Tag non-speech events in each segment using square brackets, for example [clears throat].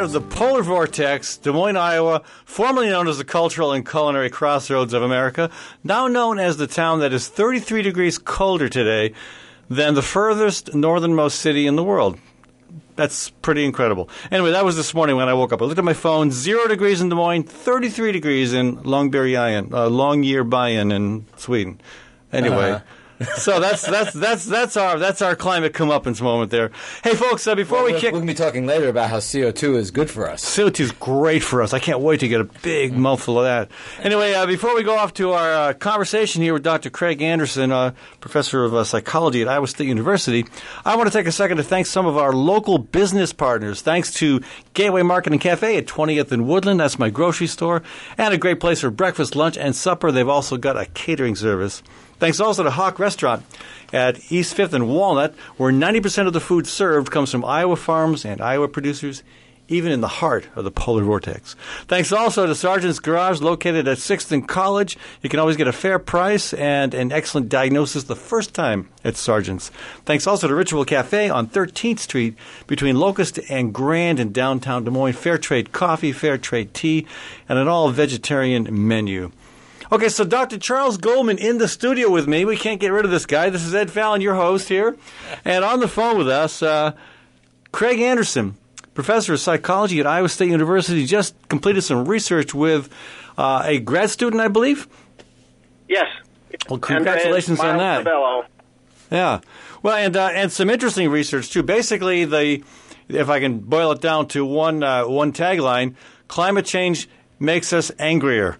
of the polar vortex, Des Moines, Iowa, formerly known as the cultural and culinary crossroads of America, now known as the town that is 33 degrees colder today than the furthest northernmost city in the world. That's pretty incredible. Anyway, that was this morning when I woke up. I looked at my phone, zero degrees in Des Moines, 33 degrees in Longyearbyen, uh, Longyearbyen in Sweden. Anyway. Uh-huh so that's that's that's that's our that's our climate comeuppance moment there. Hey, folks, uh, before well, we kick, we're to be talking later about how CO two is good for us. CO two is great for us. I can't wait to get a big mouthful of that. Anyway, uh, before we go off to our uh, conversation here with Dr. Craig Anderson, uh, professor of uh, psychology at Iowa State University, I want to take a second to thank some of our local business partners. Thanks to Gateway Market and Cafe at 20th and Woodland. That's my grocery store and a great place for breakfast, lunch, and supper. They've also got a catering service. Thanks also to HoQ Restaurant at East 5th and Walnut, where 90% of the food served comes from Iowa farms and Iowa producers, even in the heart of the polar vortex. Thanks also to Sargent's Garage, located at 6th and College. You can always get a fair price and an excellent diagnosis the first time at Sargent's. Thanks also to Ritual Cafe on 13th Street between Locust and Grand in downtown Des Moines. Fair trade coffee, fair trade tea, and an all vegetarian menu. Okay, so Dr. Charles Goldman in the studio with me. We can't get rid of this guy. This is Ed Fallon, your host here. And on the phone with us, uh, Craig Anderson, professor of psychology at Iowa State University, just completed some research with uh, a grad student, I believe. Yes. Well, congratulations on that. Cabello. Yeah. Well, and uh, and some interesting research too. Basically, the if I can boil it down to one uh, one tagline: climate change makes us angrier.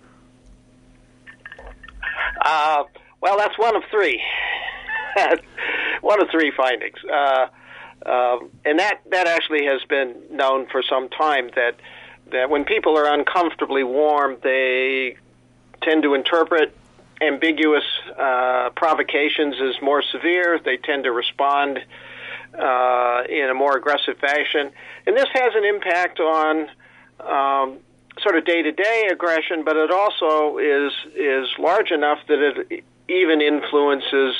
Uh, well, that's one of three. [laughs] one of three findings. Uh, um, and that, that actually has been known for some time that, that when people are uncomfortably warm, they tend to interpret ambiguous uh, provocations as more severe. They tend to respond uh, in a more aggressive fashion. And this has an impact on um, sort of day to day aggression, but it also is is large enough that it even influences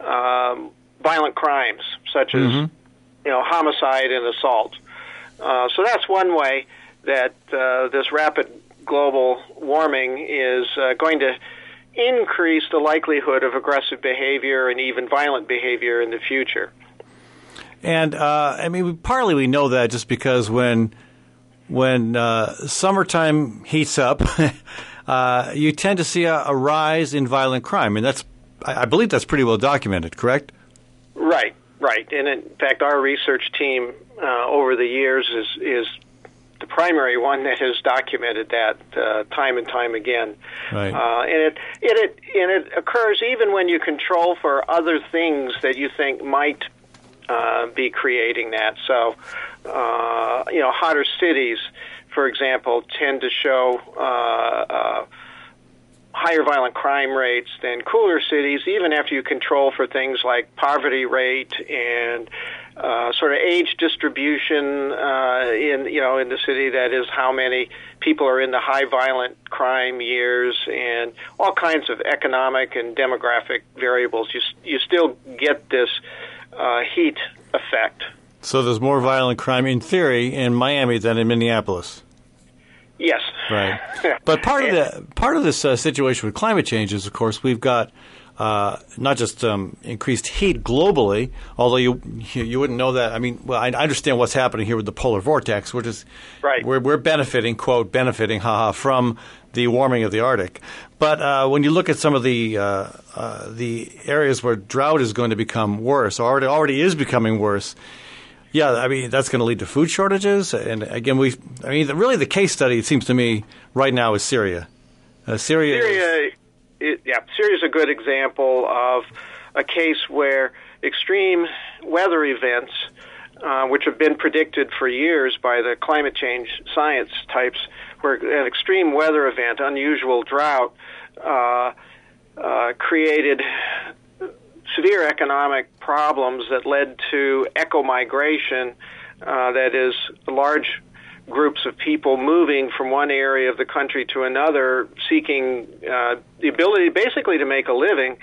um, violent crimes such as mm-hmm. you know homicide and assault. Uh, so that's one way that uh, this rapid global warming is uh, going to increase the likelihood of aggressive behavior and even violent behavior in the future. And uh, I mean, partly we know that just because when when uh, summertime heats up, [laughs] uh, you tend to see a, a, rise in violent crime, and that's I, I believe that's pretty well documented. Correct? Right, right. And in fact, our research team uh, over the years is is the primary one that has documented that uh, time and time again. Right. Uh, and it, it it and it occurs even when you control for other things that you think might uh, be creating that. So uh, you know, hotter cities, for example, tend to show uh, uh, higher violent crime rates than cooler cities, even after you control for things like poverty rate and uh, sort of age distribution uh, in you know in the city. That is how many people are in the high violent crime years and all kinds of economic and demographic variables. You you still get this uh, heat effect. So there's more violent crime in theory in Miami than in Minneapolis. Yes. Right. [laughs] But part of the part of this uh, situation with climate change is, of course, we've got uh, not just um, increased heat globally, although you [laughs] you wouldn't know that. I mean, well, I understand what's happening here with the polar vortex, which is right. We're, we're benefiting, quote, benefiting, haha, from the warming of the Arctic. But uh, when you look at some of the uh, uh, the areas where drought is going to become worse, or already already is becoming worse yeah, I mean that's going to lead to food shortages, and again, we, I mean, really the case study it seems to me right now is Syria. Uh, Syria, Syria, is, yeah, Syria is a good example of a case where extreme weather events, uh, which have been predicted for years by the climate change science types, where an extreme weather event, unusual drought, uh, uh, created severe economic problems that led to eco migration, uh, that is, large groups of people moving from one area of the country to another, seeking uh, the ability basically to make a living.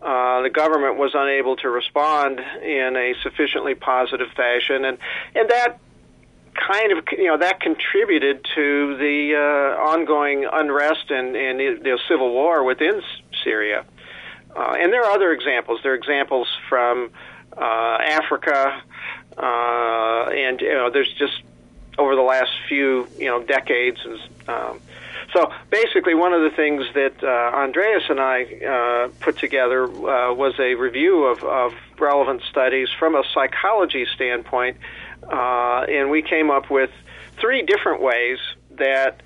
Uh, the government was unable to respond in a sufficiently positive fashion, and and that kind of you know that contributed to the uh, ongoing unrest and, and the civil war within Syria. Uh, and there are other examples. There are examples from uh, Africa, uh, and you know, there's just over the last few you know decades. Um, so basically, one of the things that uh, Andreas and I uh, put together uh, was a review of, of relevant studies from a psychology standpoint, uh, and we came up with three different ways that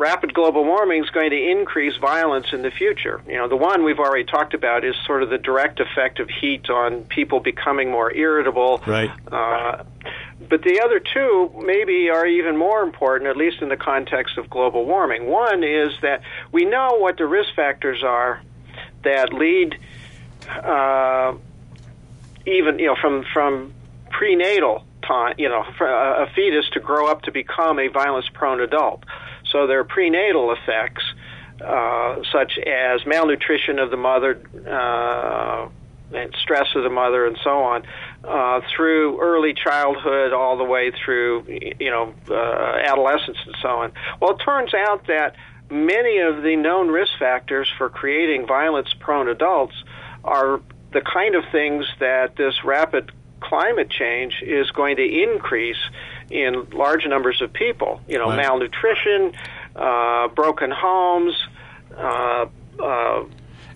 rapid global warming is going to increase violence in the future. You know, the one we've already talked about is sort of the direct effect of heat on people becoming more irritable. Right. Uh, but the other two maybe are even more important, at least in the context of global warming. One is that we know what the risk factors are that lead, uh, even you know, from from prenatal time, you know, for a fetus to grow up to become a violence-prone adult. So there are prenatal effects, uh, such as malnutrition of the mother, uh, and stress of the mother, and so on, uh, through early childhood all the way through, you know, uh, adolescence and so on. Well, it turns out that many of the known risk factors for creating violence-prone adults are the kind of things that this rapid climate change is going to increase in large numbers of people. You know, right. malnutrition, uh, broken homes. Uh, uh,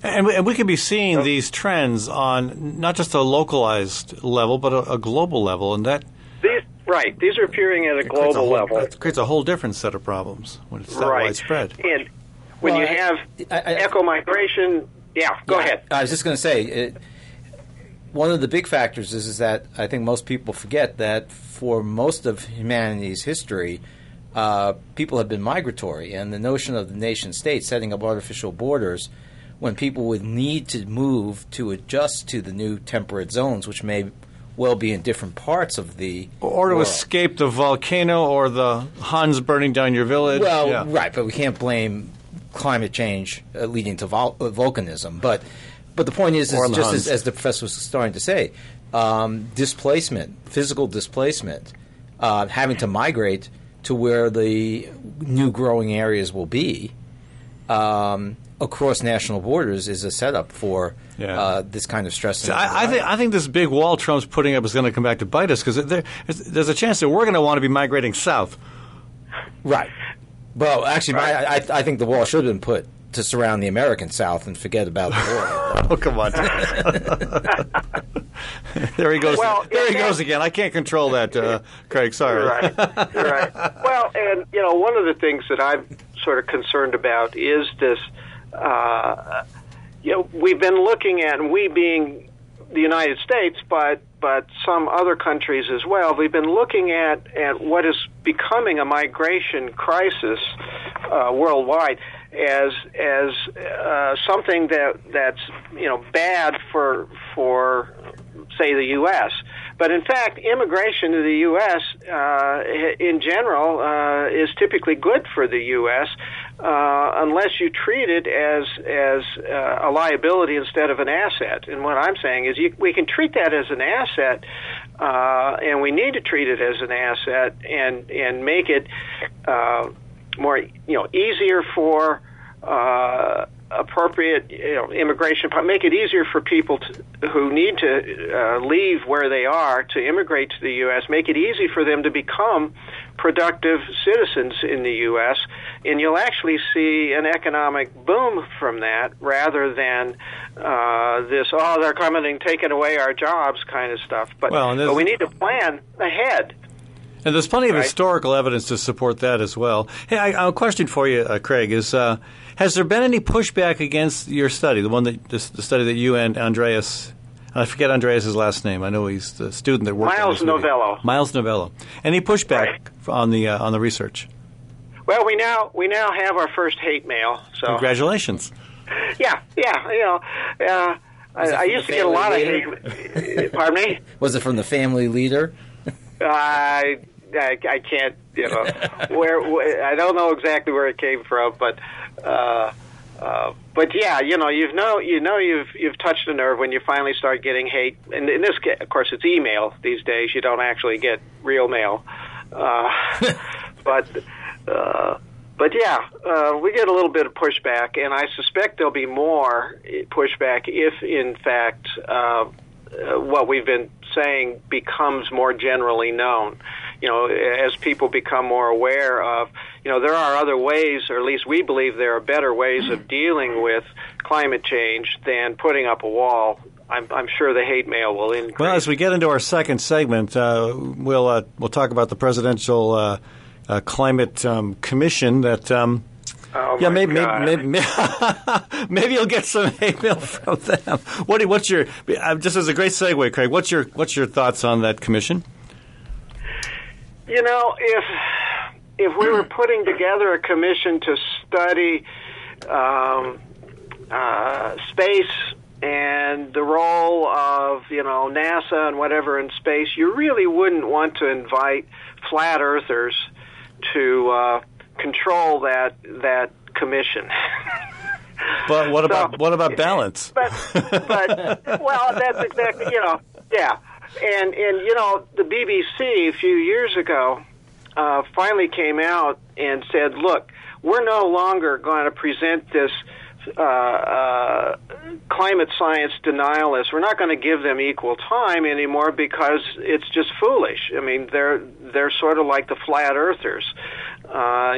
and, we, and we could be seeing these trends on not just a localized level, but a, a global level, and that. These, right, these are appearing at a global a whole, level. It creates a whole different set of problems when it's that right. widespread. And when well, you have I, I, eco migration, yeah, go yeah, ahead. I was just going to say. It, one of the big factors is, is that I think most people forget that for most of humanity's history, uh, people have been migratory, and the notion of the nation state setting up artificial borders when people would need to move to adjust to the new temperate zones, which may well be in different parts of the or to world. escape the volcano or the Huns burning down your village. Well, yeah. right, but we can't blame climate change uh, leading to vol- uh, volcanism, but but the point is, is just as, as, the professor was starting to say, um, displacement, physical displacement, uh, having to migrate to where the new growing areas will be um, across national borders is a setup for yeah. uh, this kind of stress. So I, I, think I think this big wall Trump's putting up is going to come back to bite us because there, there's a chance that we're going to want to be migrating south. Right. Well, actually, right. My, I, I think the wall should have been put to surround the American South and forget about the war. [laughs] oh, come on. [laughs] there he goes. Well, there he goes again. I can't control that, uh, Craig. Sorry. You're right. You're right. [laughs] Well, and, you know, one of the things that I'm sort of concerned about is this. Uh, you know, we've been looking at, and we being the United States, but but some other countries as well. We've been looking at at what is becoming a migration crisis uh, worldwide as as uh, something that that's you know bad for for say the U.S. But in fact, immigration to the U.S. Uh, in general uh, is typically good for the U.S. Uh, unless you treat it as as uh, a liability instead of an asset. And what I'm saying is, you, we can treat that as an asset, uh, and we need to treat it as an asset, and and make it uh, more you know easier for uh, appropriate you know, immigration, make it easier for people to, who need to uh, leave where they are to immigrate to the U.S., make it easy for them to become productive citizens in the U.S., and you'll actually see an economic boom from that rather than uh, this, oh, they're coming and taking away our jobs kind of stuff. But, well, but we need to plan ahead. And there's plenty of right. historical evidence to support that as well. Hey, I, a question for you, uh, Craig, is uh, has there been any pushback against your study, the one that the, the study that you and Andreas I forget Andreas' last name. I know he's the student that worked. Miles Novelo. Miles Novelo. Any pushback right. on the uh, on the research? Well, we now we now have our first hate mail. So congratulations. Yeah, yeah. You know, uh, I, I used to get a lot leader? of hate. [laughs] Pardon me. Was it from the family leader? I, I I can't you know [laughs] where, where I don't know exactly where it came from, but. Uh, uh, but yeah, you know, you know, you know, you've you've touched a nerve when you finally start getting hate. And in this, case, of course, it's email these days. You don't actually get real mail. Uh, [laughs] but uh, but yeah, uh, we get a little bit of pushback, and I suspect there'll be more pushback if, in fact, uh, uh, what we've been saying becomes more generally known. You know, as people become more aware of, you know, there are other ways, or at least we believe there are better ways of dealing with climate change than putting up a wall. I'm, I'm sure the hate mail will increase. Well, as we get into our second segment, uh, we'll uh, we'll talk about the presidential uh, uh climate um, commission that. Um, Oh yeah, maybe, maybe, maybe, [laughs] maybe, you'll get some hate mail from them. What, what's your uh, just as a great segue, Craig? What's your what's your thoughts on that commission? You know, if if we were putting together a commission to study um, uh, space and the role of you know NASA and whatever in space, you really wouldn't want to invite flat earthers to uh, control that that commission. [laughs] But what about what about [laughs] balance? But but well, that's exactly you know yeah, and and you know the BBC a few years ago uh, finally came out and said, look, we're no longer going to present this uh, uh, climate science denialists. We're not going to give them equal time anymore because it's just foolish. I mean, they're they're sort of like the flat earthers. Uh,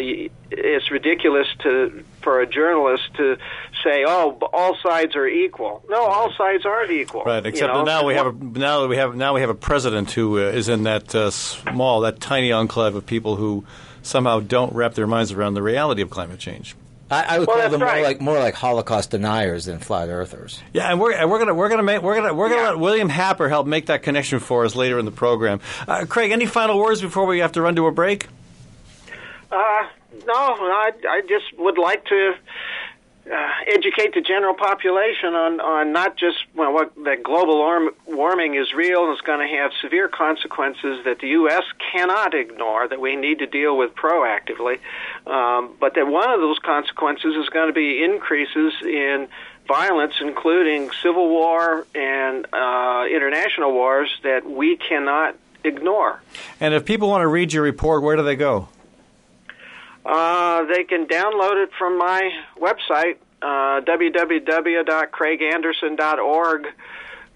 it's ridiculous to for a journalist to say, "Oh, all sides are equal." No, all sides aren't equal. Right. Except you know? now we have a, now we have now we have a president who uh, is in that uh, small, that tiny enclave of people who somehow don't wrap their minds around the reality of climate change. I, I would well, call them right. more like more like Holocaust deniers than flat earthers. Yeah, and we're and we're gonna we're gonna make we're gonna we're gonna yeah. let William Happer help make that connection for us later in the program. Uh, Craig, any final words before we have to run to a break? Uh, no, I I just would like to uh, educate the general population on, on not just well, what that global warm, warming is real and it's going to have severe consequences that the U.S. cannot ignore, that we need to deal with proactively, um, but that one of those consequences is going to be increases in violence, including civil war and uh, international wars, that we cannot ignore. And if people want to read your report, where do they go? Uh, they can download it from my website, uh, www.craiganderson.org.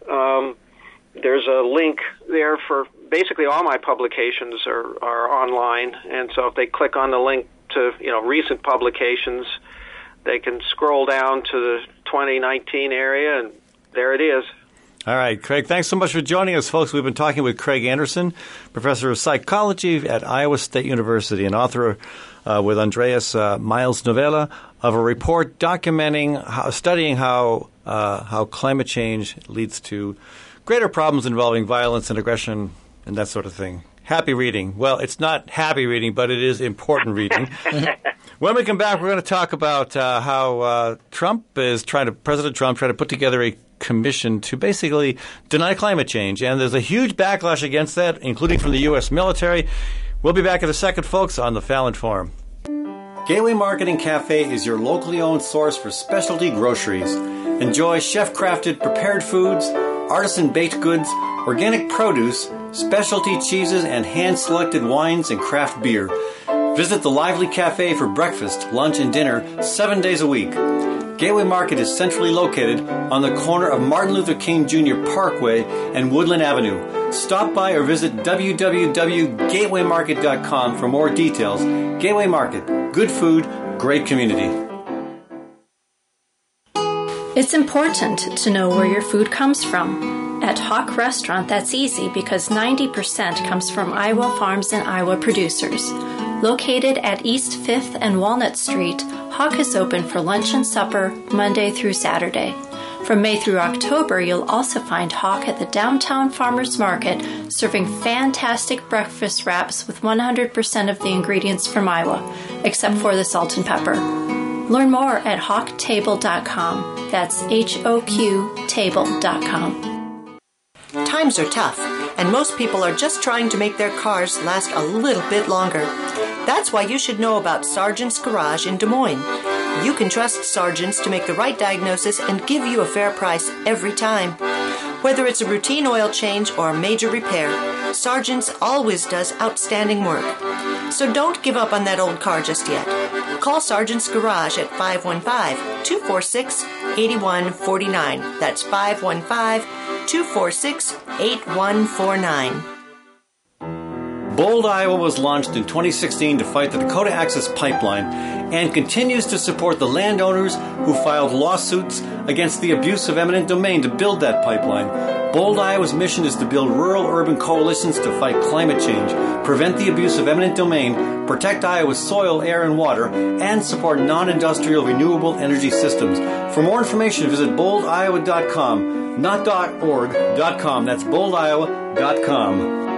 Um, there's a link there for basically all my publications are, are online, and so if they click on the link to you know recent publications, they can scroll down to the 2019 area, and there it is. All right, Craig, thanks so much for joining us, folks. We've been talking with Craig Anderson, professor of psychology at Iowa State University and author uh, with Andreas uh, Miles Novelo of a report documenting, how, studying how uh, how climate change leads to greater problems involving violence and aggression and that sort of thing. Happy reading. Well, it's not happy reading, but it is important reading. [laughs] when we come back, we're going to talk about uh, how uh, Trump is trying to, President Trump, trying to put together a commission to basically deny climate change. And there's a huge backlash against that, including from the U.S. military. We'll be back in a second, folks, on the Fallon Forum. Gateway Marketing Cafe is your locally owned source for specialty groceries. Enjoy chef crafted prepared foods, artisan baked goods, organic produce, specialty cheeses, and hand selected wines and craft beer. Visit the lively cafe for breakfast, lunch, and dinner seven days a week. Gateway Market is centrally located on the corner of Martin Luther King Jr. Parkway and Woodland Avenue. Stop by or visit www.gatewaymarket.com for more details. Gateway Market, good food, great community. It's important to know where your food comes from. At HoQ Restaurant, that's easy because 90% comes from Iowa farms and Iowa producers. Located at East 5th and Walnut Street, HoQ is open for lunch and supper Monday through Saturday. From May through October, you'll also find HoQ at the Downtown Farmers Market serving fantastic breakfast wraps with 100% of the ingredients from Iowa, except for the salt and pepper. Learn more at hoqtable.com. That's H O Q table.com. Times are tough, and most people are just trying to make their cars last a little bit longer. That's why you should know about Sargent's Garage in Des Moines. You can trust Sargent's to make the right diagnosis and give you a fair price every time. Whether it's a routine oil change or a major repair, Sargent's always does outstanding work. So don't give up on that old car just yet. Call Sargent's Garage at 515 246 8149. That's 515 246 8149. Bold, Iowa was launched in 2016 to fight the Dakota Access Pipeline and continues to support the landowners who filed lawsuits against the abuse of eminent domain to build that pipeline. Bold, Iowa's mission is to build rural urban coalitions to fight climate change, prevent the abuse of eminent domain, protect Iowa's soil, air, and water, and support non industrial renewable energy systems. For more information, visit boldiowa.com, not .org.com. That's boldiowa.com.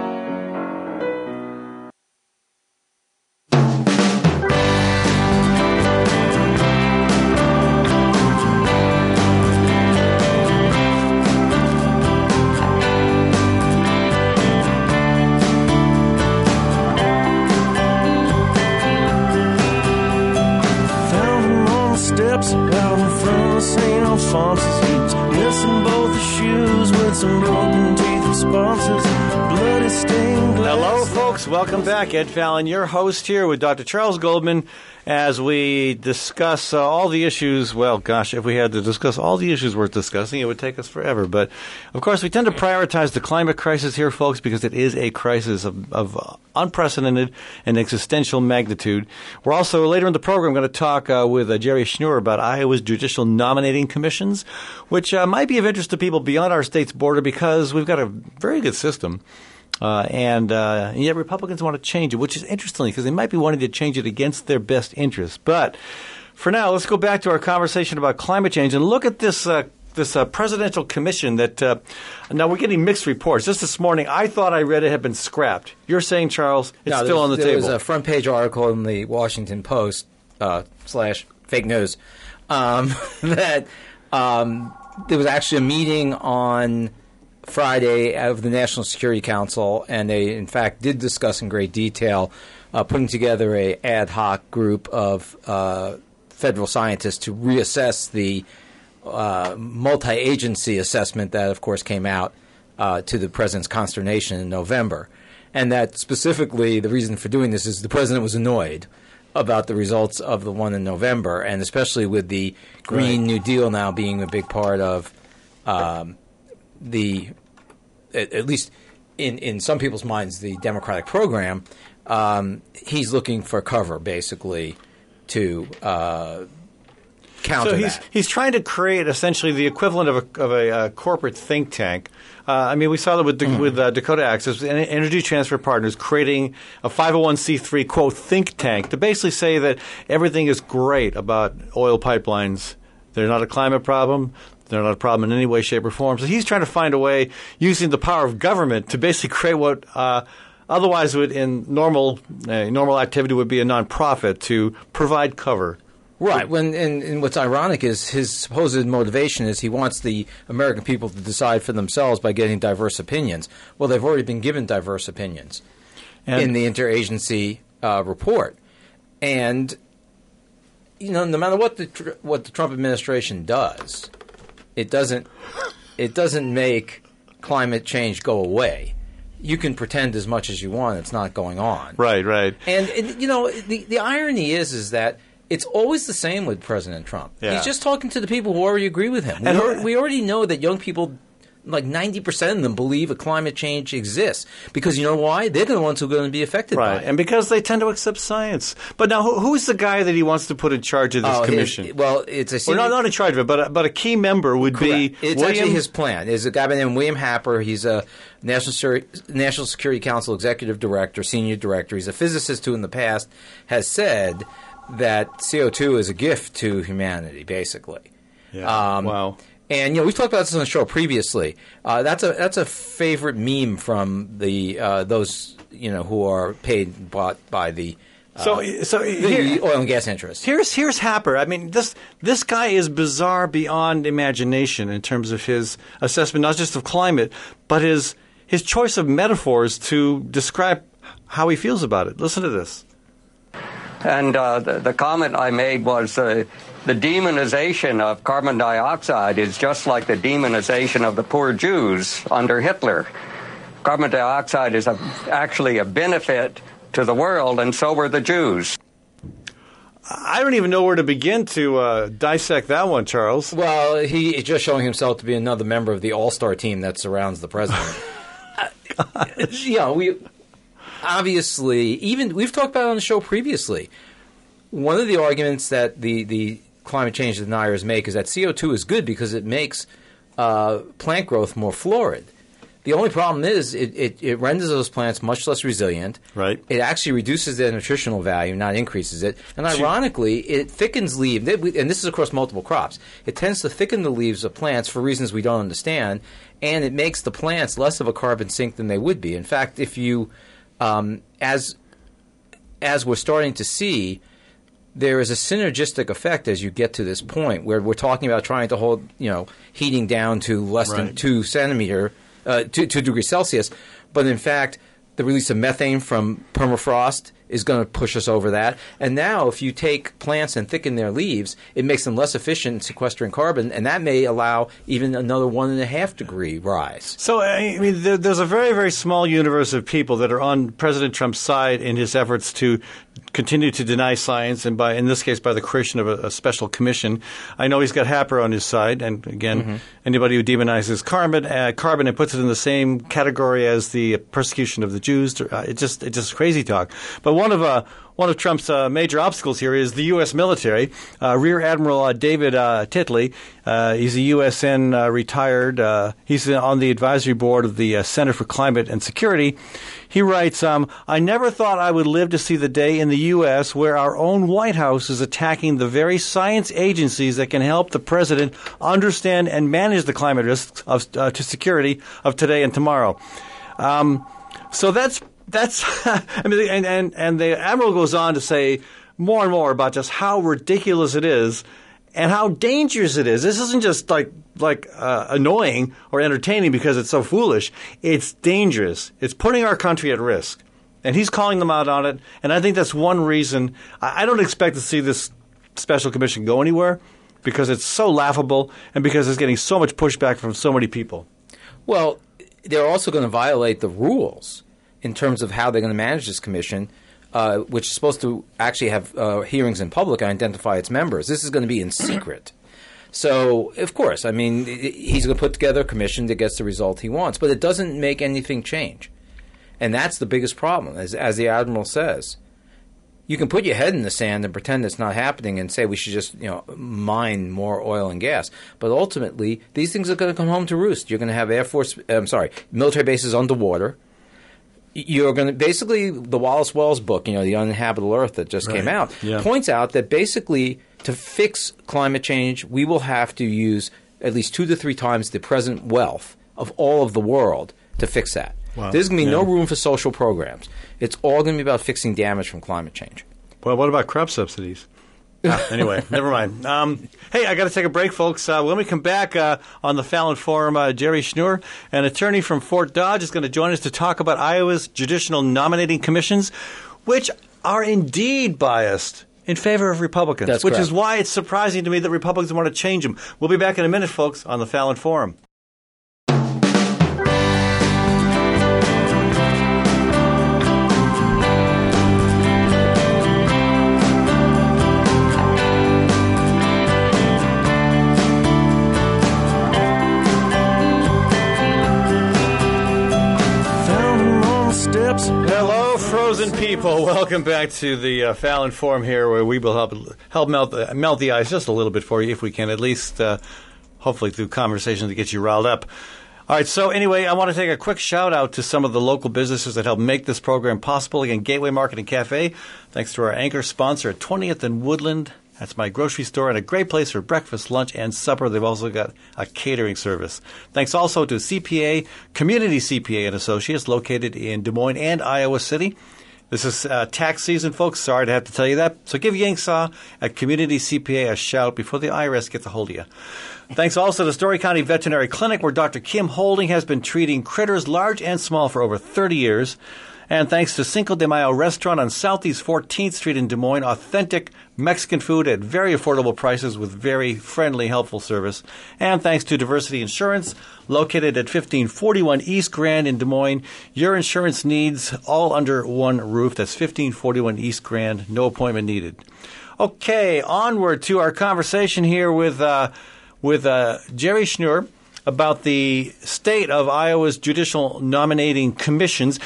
Ed Fallon, your host here with Dr. Charles Goldman as we discuss uh, all the issues. Well, gosh, if we had to discuss all the issues worth discussing, it would take us forever. But of course, we tend to prioritize the climate crisis here, folks, because it is a crisis of, of unprecedented and existential magnitude. We're also later in the program going to talk uh, with uh, Jerry Schnurr about Iowa's judicial nominating commissions, which uh, might be of interest to people beyond our state's border because we've got a very good system. Uh, and, uh, and yet Republicans want to change it, which is interesting because they might be wanting to change it against their best interests. But for now, let's go back to our conversation about climate change and look at this. Uh, this uh, presidential commission that uh, now we're getting mixed reports. Just this morning, I thought I read it had been scrapped. You're saying, Charles, it's no, still on the there table. There was a front page article in the Washington Post uh, slash fake news um, [laughs] that um, there was actually a meeting on Friday of the National Security Council, and they, in fact, did discuss in great detail uh, putting together a ad hoc group of uh, federal scientists to reassess the uh, multi-agency assessment that, of course, came out uh, to the president's consternation in November, and that specifically the reason for doing this is the president was annoyed about the results of the one in November, and especially with the Green right. New Deal now being a big part of. Um, the at, at, least in in some people's minds the Democratic program, um, he's looking for cover basically to. Uh, counter so he's that. he's trying to create essentially the equivalent of a, of a uh, corporate think tank. Uh, I mean, we saw that with mm-hmm. with uh, Dakota Access Energy Transfer Partners creating a 501c3 quote think tank to basically say that everything is great about oil pipelines. They're not a climate problem. They're not a problem in any way, shape, or form. So he's trying to find a way, using the power of government, to basically create what uh, otherwise would, in normal uh, normal activity, would be a nonprofit to provide cover. Right. When and, and, what's ironic is his supposed motivation is he wants the American people to decide for themselves by getting diverse opinions. Well, they've already been given diverse opinions and in the interagency uh, report, and you know, no matter what the what the Trump administration does, it doesn't it doesn't make climate change go away. You can pretend as much as you want; it's not going on. Right, right. And, and you know, the the irony is is that it's always the same with President Trump. Yeah. He's just talking to the people who already agree with him. We, we already know that young people like 90% of them believe a climate change exists because you know why? They're the ones who are going to be affected right. by it. And because they tend to accept science. But now, who, who's the guy that he wants to put in charge of this oh, commission? His, well, it's a senior, well, not, not in charge of it, but a, but a key member would correct. be It's William, actually his plan. There's a guy by the name of William Happer. He's a National, Security, National Security Council executive director, senior director. He's a physicist who in the past has said that CO2 is a gift to humanity, basically. Yeah. Um, wow. And you know we've talked about this on the show previously. Uh, that's a that's a favorite meme from the uh, those you know who are paid bought by the uh, so, so the here, oil and gas interests. Here's here's Happer. I mean, this this guy is bizarre beyond imagination in terms of his assessment, not just of climate, but his his choice of metaphors to describe how he feels about it. Listen to this. And uh, the, the, comment I made was uh, the demonization of carbon dioxide is just like the demonization of the poor Jews under Hitler. carbon dioxide is a, actually a benefit to the world, and so were the Jews. I don't even know where to begin to uh, dissect that one, Charles. Well, he is just showing himself to be another member of the all-star team that surrounds the president. [laughs] uh, you know, we obviously even we've talked about on the show previously. One of the arguments that the the climate change deniers make is that CO two is good because it makes uh, plant growth more florid. The only problem is it, it, it, renders those plants much less resilient. Right. It actually reduces their nutritional value, not increases it. And ironically, it thickens leaves, and this is across multiple crops. It tends to thicken the leaves of plants for reasons we don't understand, and it makes the plants less of a carbon sink than they would be. In fact, if you, um, as as we're starting to see, there is a synergistic effect as you get to this point where we're talking about trying to hold, you know, heating down to less right. than two centimeter uh, two, two degrees Celsius. But in fact, the release of methane from permafrost is going to push us over that. And now, if you take plants and thicken their leaves, it makes them less efficient in sequestering carbon, and that may allow even another one and a half degree rise. So, I mean, there, there's a very, very small universe of people that are on President Trump's side in his efforts to continue to deny science, and by in this case by the creation of a, a special commission. I know he's got Happer on his side, and again, mm-hmm. anybody who demonizes carbon, uh, carbon and puts it in the same category as the persecution of the Jews, uh, it just it's just crazy talk. But one of uh, one of Trump's uh, major obstacles here is the U.S. military. Uh, Rear Admiral uh, David uh, Titley, uh, he's a USN retired. he's on the advisory board of the Center for Climate and Security. He writes, um, I never thought I would live to see the day in the U.S. where our own White House is attacking the very science agencies that can help the president understand and manage the climate risks of, to security of today and tomorrow. Um, so that's that's [laughs] I mean, and, and and the admiral goes on to say more and more about just how ridiculous it is and how dangerous it is. This isn't just like like uh, annoying or entertaining because it's so foolish. It's dangerous. It's putting our country at risk, and he's calling them out on it. And I think that's one reason I, I don't expect to see this special commission go anywhere because it's so laughable and because it's getting so much pushback from so many people. Well, they're also going to violate the rules in terms of how they're going to manage this commission, uh, which is supposed to actually have uh, hearings in public and identify its members. This is going to be in [clears throat] secret. So, of course, I mean, he's going to put together a commission that gets the result he wants, but it doesn't make anything change. And that's the biggest problem, as, as the admiral says. You can put your head in the sand and pretend it's not happening and say we should just, you know, mine more oil and gas. But ultimately, these things are going to come home to roost. You're going to have Air Force, I'm sorry, military bases underwater you're going to basically the Wallace Wells book, you know, the uninhabitable Earth that just right. came out, yeah. points out that basically to fix climate change, we will have to use at least two to three times the present wealth of all of the world to fix that. Wow. There's going to be yeah. no room for social programs. It's all going to be about fixing damage from climate change. Well, what about crop subsidies? Ah, anyway, [laughs] never mind. Um, hey, I got to take a break, folks. Uh, when we come back uh, on the Fallon Forum, uh, Jerry Schnurr, an attorney from Fort Dodge, is going to join us to talk about Iowa's judicial nominating commissions, which are indeed biased in favor of Republicans, That's which correct. is why it's surprising to me that Republicans want to change them. We'll be back in a minute, folks, on the Fallon Forum. People, welcome back to the uh, Fallon Forum here, where we will help help melt the, melt the ice just a little bit for you, if we can, at least uh, hopefully through conversation to get you riled up. All right, so anyway, I want to take a quick shout out to some of the local businesses that help make this program possible. Again, Gateway Market and Cafe, thanks to our anchor sponsor at 20th and Woodland. That's my grocery store and a great place for breakfast, lunch, and supper. They've also got a catering service. Thanks also to CPA, Community CPA and Associates, located in Des Moines and Iowa City. This is uh, tax season, folks. Sorry to have to tell you that. So give Yangsa at Community CPA a shout before the IRS gets a hold of you. Thanks also to Story County Veterinary Clinic, where Dr. Kim Holding has been treating critters large and small for over 30 years. And thanks to Cinco de Mayo Restaurant on Southeast 14th Street in Des Moines, authentic Mexican food at very affordable prices with very friendly, helpful service. And thanks to Diversity Insurance, located at 1541 East Grand in Des Moines. Your insurance needs all under one roof. That's 1541 East Grand. No appointment needed. Okay, onward to our conversation here with uh, with uh, Jerry Schnurr about the state of Iowa's judicial nominating commissions.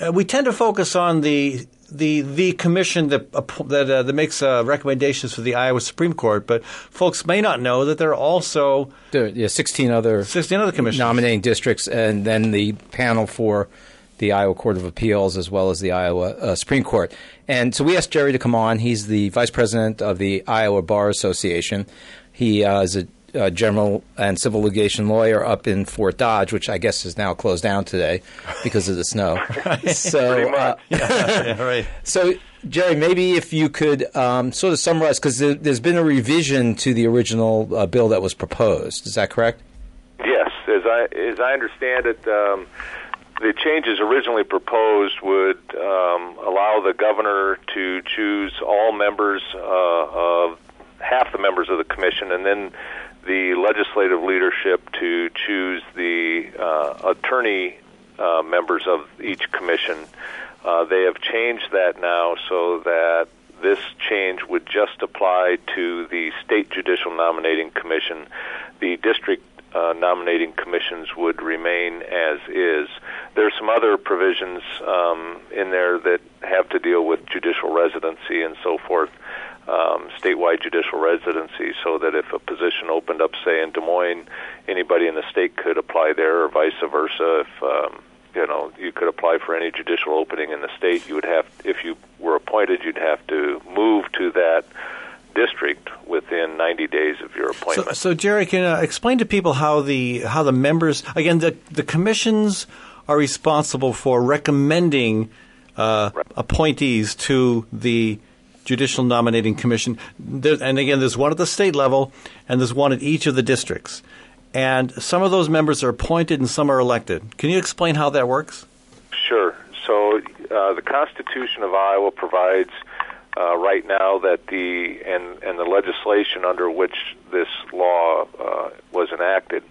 Uh, we tend to focus on the the the commission that uh, that, uh, that makes uh, recommendations for the Iowa Supreme Court, but folks may not know that there are also there, yeah, sixteen other sixteen other commissions nominating districts, and then the panel for the Iowa Court of Appeals as well as the Iowa uh, Supreme Court. And so we asked Jerry to come on. He's the vice president of the Iowa Bar Association. He uh, is a uh, general and civil litigation lawyer up in Fort Dodge, which I guess is now closed down today because of the snow. [laughs] so, uh, yeah, yeah, right. [laughs] So, Jerry, maybe if you could um, sort of summarize, because there, has been a revision to the original uh, bill that was proposed. Is that correct? Yes, as I as I understand it. Um, the changes originally proposed would um, allow the governor to choose all members uh, of half the members of the commission, and then the legislative leadership to choose the uh, attorney uh, members of each commission. Uh, they have changed that now so that this change would just apply to the state judicial nominating commission. The district uh, nominating commissions would remain as is. There are some other provisions um, in there that have to deal with judicial residency and so forth um, statewide judicial residency so that if a position opened up, say, in Des Moines, anybody in the state could apply there or vice versa. If, um, you know, you could apply for any judicial opening in the state, you would have, if you were appointed, you'd have to move to that district within 90 days of your appointment. So, so Jerry, can uh, explain to people how the how the members again the the commissions are responsible for recommending uh, right. appointees to the Judicial Nominating Commission. There, and again, there's one at the state level, and there's one at each of the districts. And some of those members are appointed and some are elected. Can you explain how that works? Sure. So uh, the Constitution of Iowa provides uh, right now that the and and the legislation under which this law uh, was enacted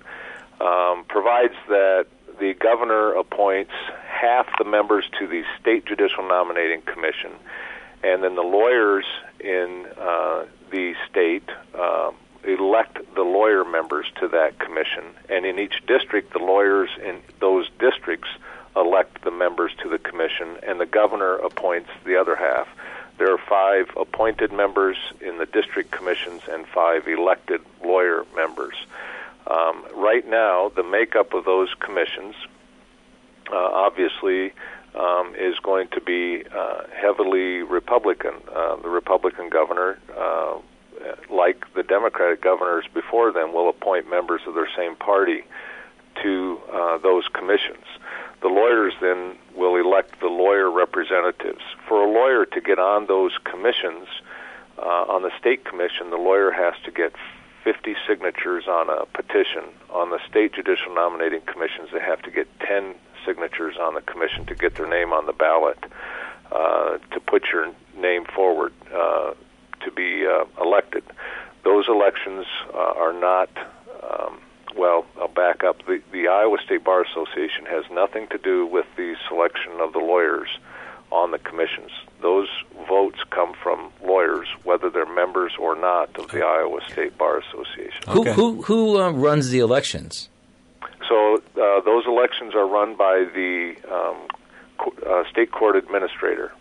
um, provides that the governor appoints half the members to the state judicial nominating commission and then the lawyers in uh, the state uh, elect the lawyer members to that commission, and in each district, the lawyers in those districts elect the members to the commission, and the governor appoints the other half. There are five appointed members in the district commissions and five elected lawyer members. Um, right now, the makeup of those commissions, uh, obviously, um, is going to be uh, heavily Republican. Uh, the Republican governor, uh, like the Democratic governors before them, will appoint members of their same party to uh, those commissions. The lawyers then will elect the lawyer representatives. For a lawyer to get on those commissions, uh, on the state commission, the lawyer has to get 50 signatures on a petition. On the state judicial nominating commissions, they have to get 10 signatures on the commission to get their name on the ballot uh, to put your name forward uh, to be uh, elected. Those elections uh, are not. Um, well, I'll back up. The, the Iowa State Bar Association has nothing to do with the selection of the lawyers on the commissions. Those votes come from lawyers, whether they're members or not of the Iowa State Bar Association. Okay. Who who, who uh, runs the elections? So uh, those elections are run by the um, co- uh, state court administrator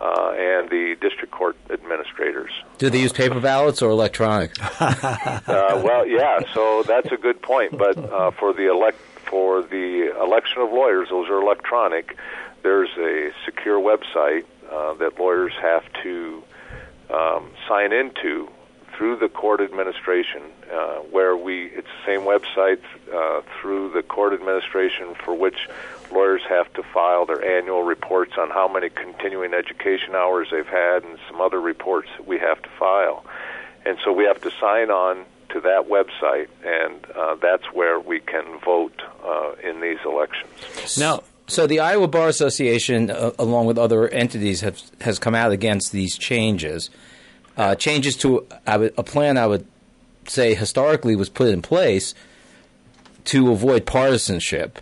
uh, and the district court administrators. Do they use paper ballots or electronic? [laughs] uh, well, yeah. So that's a good point. But uh, for the elect for the election of lawyers, those are electronic. There's a secure website uh, that lawyers have to um, sign into through the court administration, uh, where we it's the same website uh, through the court administration for which lawyers have to file their annual reports on how many continuing education hours they've had and some other reports that we have to file. And so we have to sign on to that website, and uh, that's where we can vote uh, in these elections. Now, So the Iowa Bar Association, uh, along with other entities, have, has come out against these changes. Uh, changes to a plan I would say historically was put in place to avoid partisanship.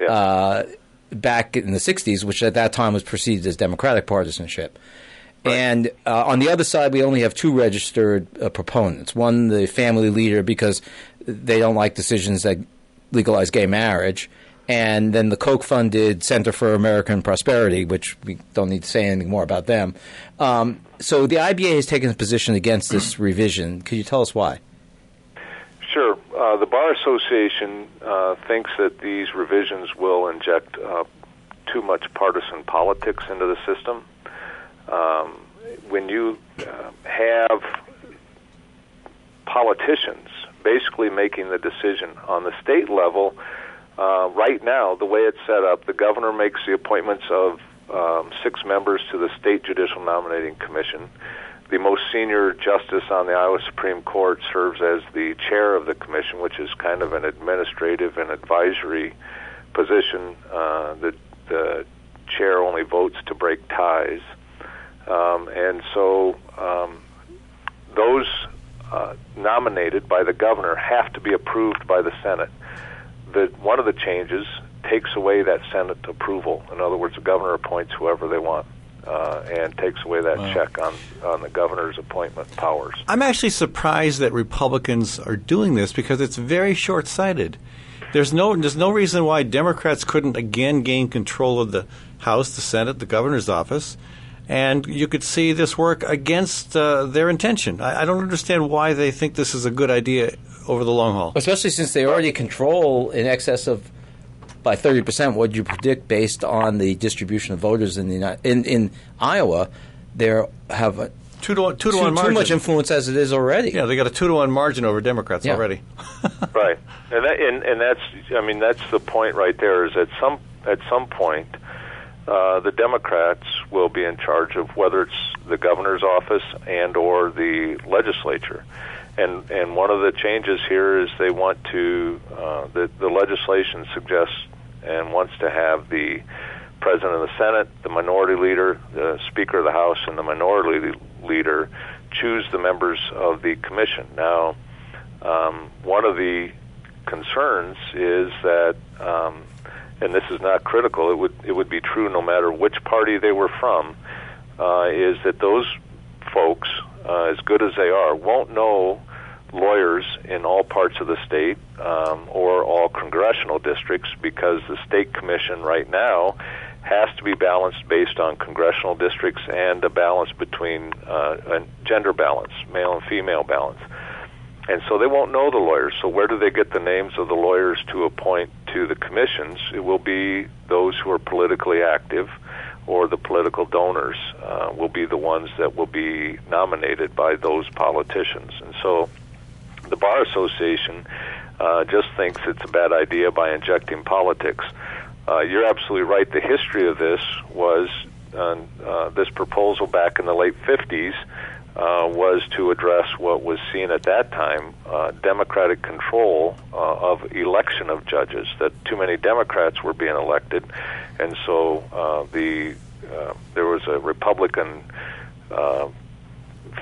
Yeah. Uh, back in the 60s, which at that time was perceived as Democratic partisanship. Right. And uh, on the other side, we only have two registered uh, proponents. One, the family leader, because they don't like decisions that legalize gay marriage, and then the Koch funded Center for American Prosperity, which we don't need to say anything more about them. Um, so the IBA has taken a position against this [clears throat] revision. Could you tell us why? Sure. Uh, the Bar Association uh, thinks that these revisions will inject uh, too much partisan politics into the system. Um, when you uh, have politicians basically making the decision on the state level, uh, right now, the way it's set up, the governor makes the appointments of um, six members to the state judicial nominating commission. The most senior justice on the Iowa Supreme Court serves as the chair of the commission, which is kind of an administrative and advisory position. Uh, the, the chair only votes to break ties. Um, and so um, those uh, nominated by the governor have to be approved by the Senate the one of the changes takes away that Senate approval. In other words, the governor appoints whoever they want. Uh, and takes away that wow. check on, on the governor's appointment powers. I'm actually surprised that Republicans are doing this because it's very short sighted. There's no there's no reason why Democrats couldn't again gain control of the House, the Senate, the governor's office, and you could see this work against uh, their intention. I, I, don't understand why they think this is a good idea over the long haul. Especially since they already control in excess of by 30% what you predict based on the distribution of voters in the in in Iowa they have a two to one, two to too, one margin. Too much influence as it is already. Yeah, they got a two to one margin over Democrats yeah. already. [laughs] right, and, that, and and that's I mean that's the point right there. Is at some at some point, uh, the Democrats will be in charge of whether it's the governor's office and or the legislature and and one of the changes here is they want to uh, the the legislation suggests and wants to have the president of the Senate, the minority leader, the Speaker of the House, and the minority leader choose the members of the commission. Now, um, one of the concerns is that, um, and this is not critical, it would it would be true no matter which party they were from, uh, is that those folks uh, as good as they are, won't know lawyers in all parts of the state um, or all congressional districts because the state commission right now has to be balanced based on congressional districts and a balance between uh, a gender balance, male and female balance. And so they won't know the lawyers. So where do they get the names of the lawyers to appoint to the commissions? It will be those who are politically active or the political donors uh, will be the ones that will be nominated by those politicians. And so the Bar Association uh, just thinks it's a bad idea by injecting politics. Uh, you're absolutely right. The history of this was uh, uh, this proposal back in the late 50s uh, was to address what was seen at that time uh, democratic control of election of judges. That too many Democrats were being elected, and so the there was a Republican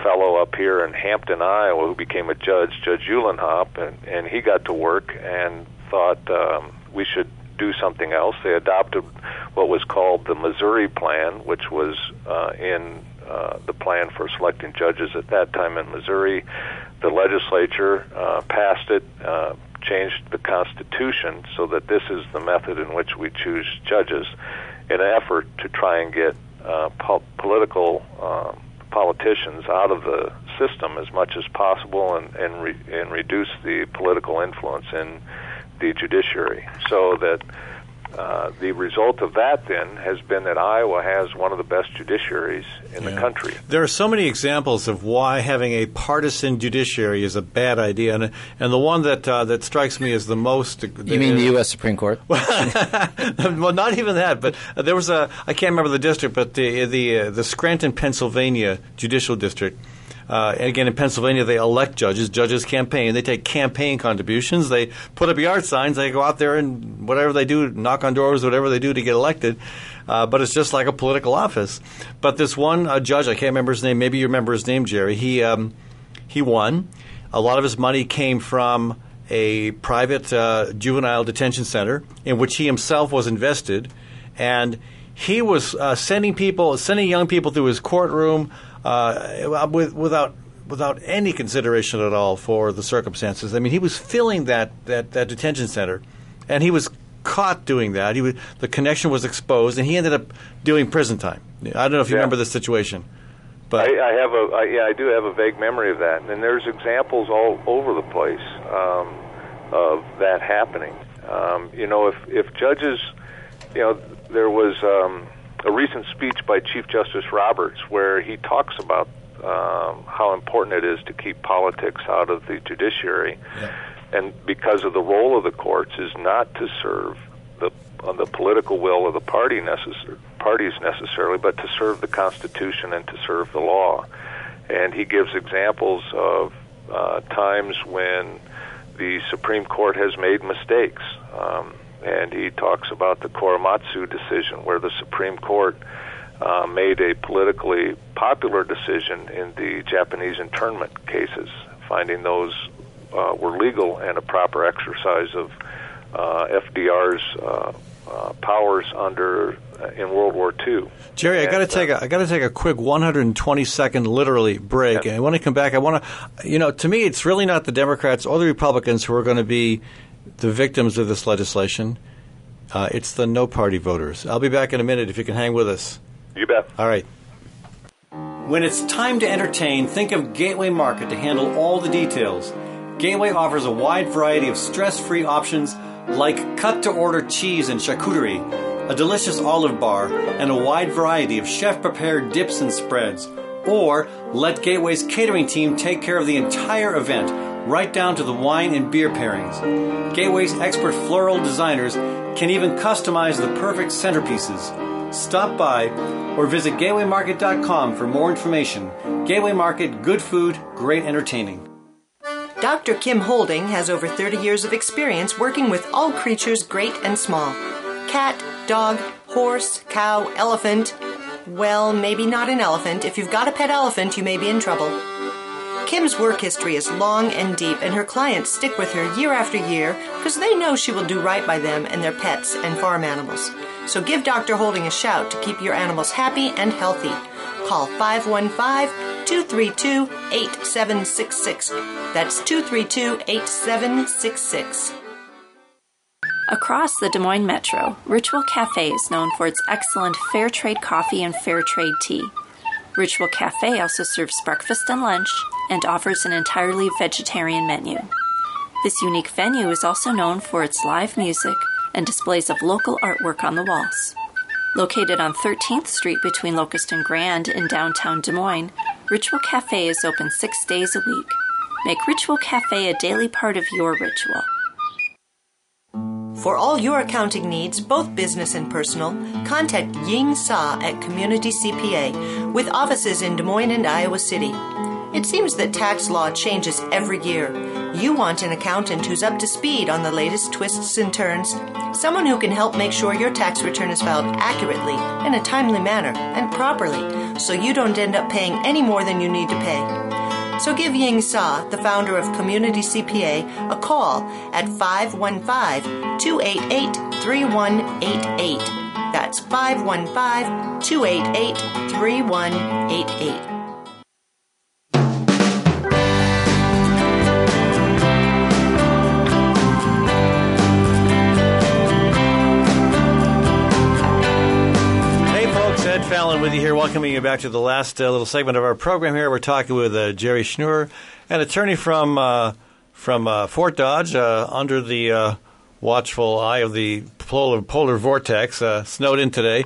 fellow up here in Hampton, Iowa, who became a judge, Judge Uhlenhaupt, and, and he got to work and thought um, we should do something else. They adopted what was called the Missouri Plan, which was uh, in uh, the plan for selecting judges at that time in Missouri. The legislature uh, passed it, uh, changed the Constitution so that this is the method in which we choose judges in an effort to try and get uh, po- political um, politicians out of the system as much as possible and and, re- and reduce the political influence in the judiciary so that uh, the result of that then has been that Iowa has one of the best judiciaries in yeah. the country. There are so many examples of why having a partisan judiciary is a bad idea, and and the one that uh, that strikes me as the most. You mean the U.S. Supreme Court? [laughs] well, not even that, but there was a I can't remember the district, but the the uh, the Scranton, Pennsylvania judicial district Uh, again, in Pennsylvania, they elect judges. Judges campaign. They take campaign contributions. They put up yard signs. They go out there and whatever they do, knock on doors, whatever they do to get elected. Uh, but it's just like a political office. But this one uh, judge, I can't remember his name. Maybe you remember his name, Jerry. He um, he won. A lot of his money came from a private uh, juvenile detention center in which he himself was invested, and he was uh, sending people, sending young people through his courtroom uh, with, without without any consideration at all for the circumstances. I mean, he was filling that, that, that detention center, and he was caught doing that. He was, the connection was exposed, and he ended up doing prison time. I don't know if you yeah. remember this situation. But I, I have a I, yeah I do have a vague memory of that, and there's examples all over the place um, of that happening. Um, you know, if if judges, you know, there was um, a recent speech by Chief Justice Roberts where he talks about um, how important it is to keep politics out of the judiciary, yeah. and because of the role of the courts is not to serve the uh, the political will of the party parties necessarily, but to serve the Constitution and to serve the law. And he gives examples of uh, times when the Supreme Court has made mistakes. Um, and he talks about the Korematsu decision, where the Supreme Court uh, made a politically popular decision in the Japanese internment cases, finding those uh, were legal and a proper exercise of uh, FDR's uh, uh, powers under uh, in World War II. Jerry, and, I got to take a I got to take a quick 120 second literally break. And I want to come back. I want to, you know, to me, it's really not the Democrats or the Republicans who are going to be the victims of this legislation. Uh, it's the no party voters. I'll be back in a minute if you can hang with us. You bet. All right. When it's time to entertain, think of Gateway Market to handle all the details. Gateway offers a wide variety of stress free options like cut to order cheese and charcuterie, a delicious olive bar, and a wide variety of chef prepared dips and spreads. Or let Gateway's catering team take care of the entire event, right down to the wine and beer pairings. Gateway's expert floral designers can even customize the perfect centerpieces. Stop by or visit gatewaymarket.com for more information. Gateway Market, good food, great entertaining. Dr. Kim Holding has over 30 years of experience working with all creatures great and small cat, dog, horse, cow, elephant. Well, maybe not an elephant. If you've got a pet elephant, you may be in trouble. Kim's work history is long and deep, and her clients stick with her year after year because they know she will do right by them and their pets and farm animals. So give Dr. Holding a shout to keep your animals happy and healthy. Call 515 232 8766. That's 232 8766. Across the Des Moines Metro, Ritual Cafe is known for its excellent fair trade coffee and fair trade tea. Ritual Cafe also serves breakfast and lunch and offers an entirely vegetarian menu. This unique venue is also known for its live music and displays of local artwork on the walls. Located on 13th Street between Locust and Grand in downtown Des Moines, Ritual Cafe is open six days a week. Make Ritual Cafe a daily part of your ritual. For all your accounting needs, both business and personal, contact Ying Sa at Community CPA with offices in Des Moines and Iowa City. It seems that tax law changes every year. You want an accountant who's up to speed on the latest twists and turns, someone who can help make sure your tax return is filed accurately, in a timely manner, and properly, so you don't end up paying any more than you need to pay. So give Ying Sa, the founder of Community CPA, a call at 515 288 3188. That's 515 288 3188. Fallon with you here, welcoming you back to the last uh, little segment of our program here. We're talking with uh, Jerry Schnurr, an attorney from uh, from uh, Fort Dodge, uh, under the uh, watchful eye of the polar, polar vortex, snowed in today.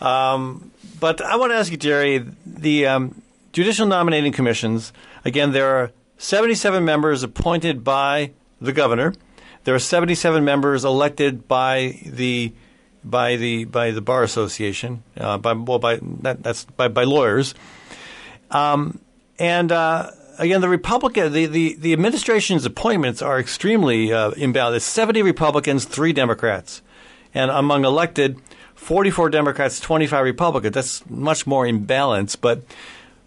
Um, but I want to ask you, Jerry, the um, judicial nominating commissions, again, there are 77 members appointed by the governor. There are 77 members elected by the by the by the bar association, uh, by well by that, that's by by lawyers, um, And uh, again, the Republican, the, the, the administration's appointments are extremely uh, imbalanced. 70 Republicans, three Democrats. And among elected, 44 Democrats, 25 Republicans. That's much more imbalanced. But,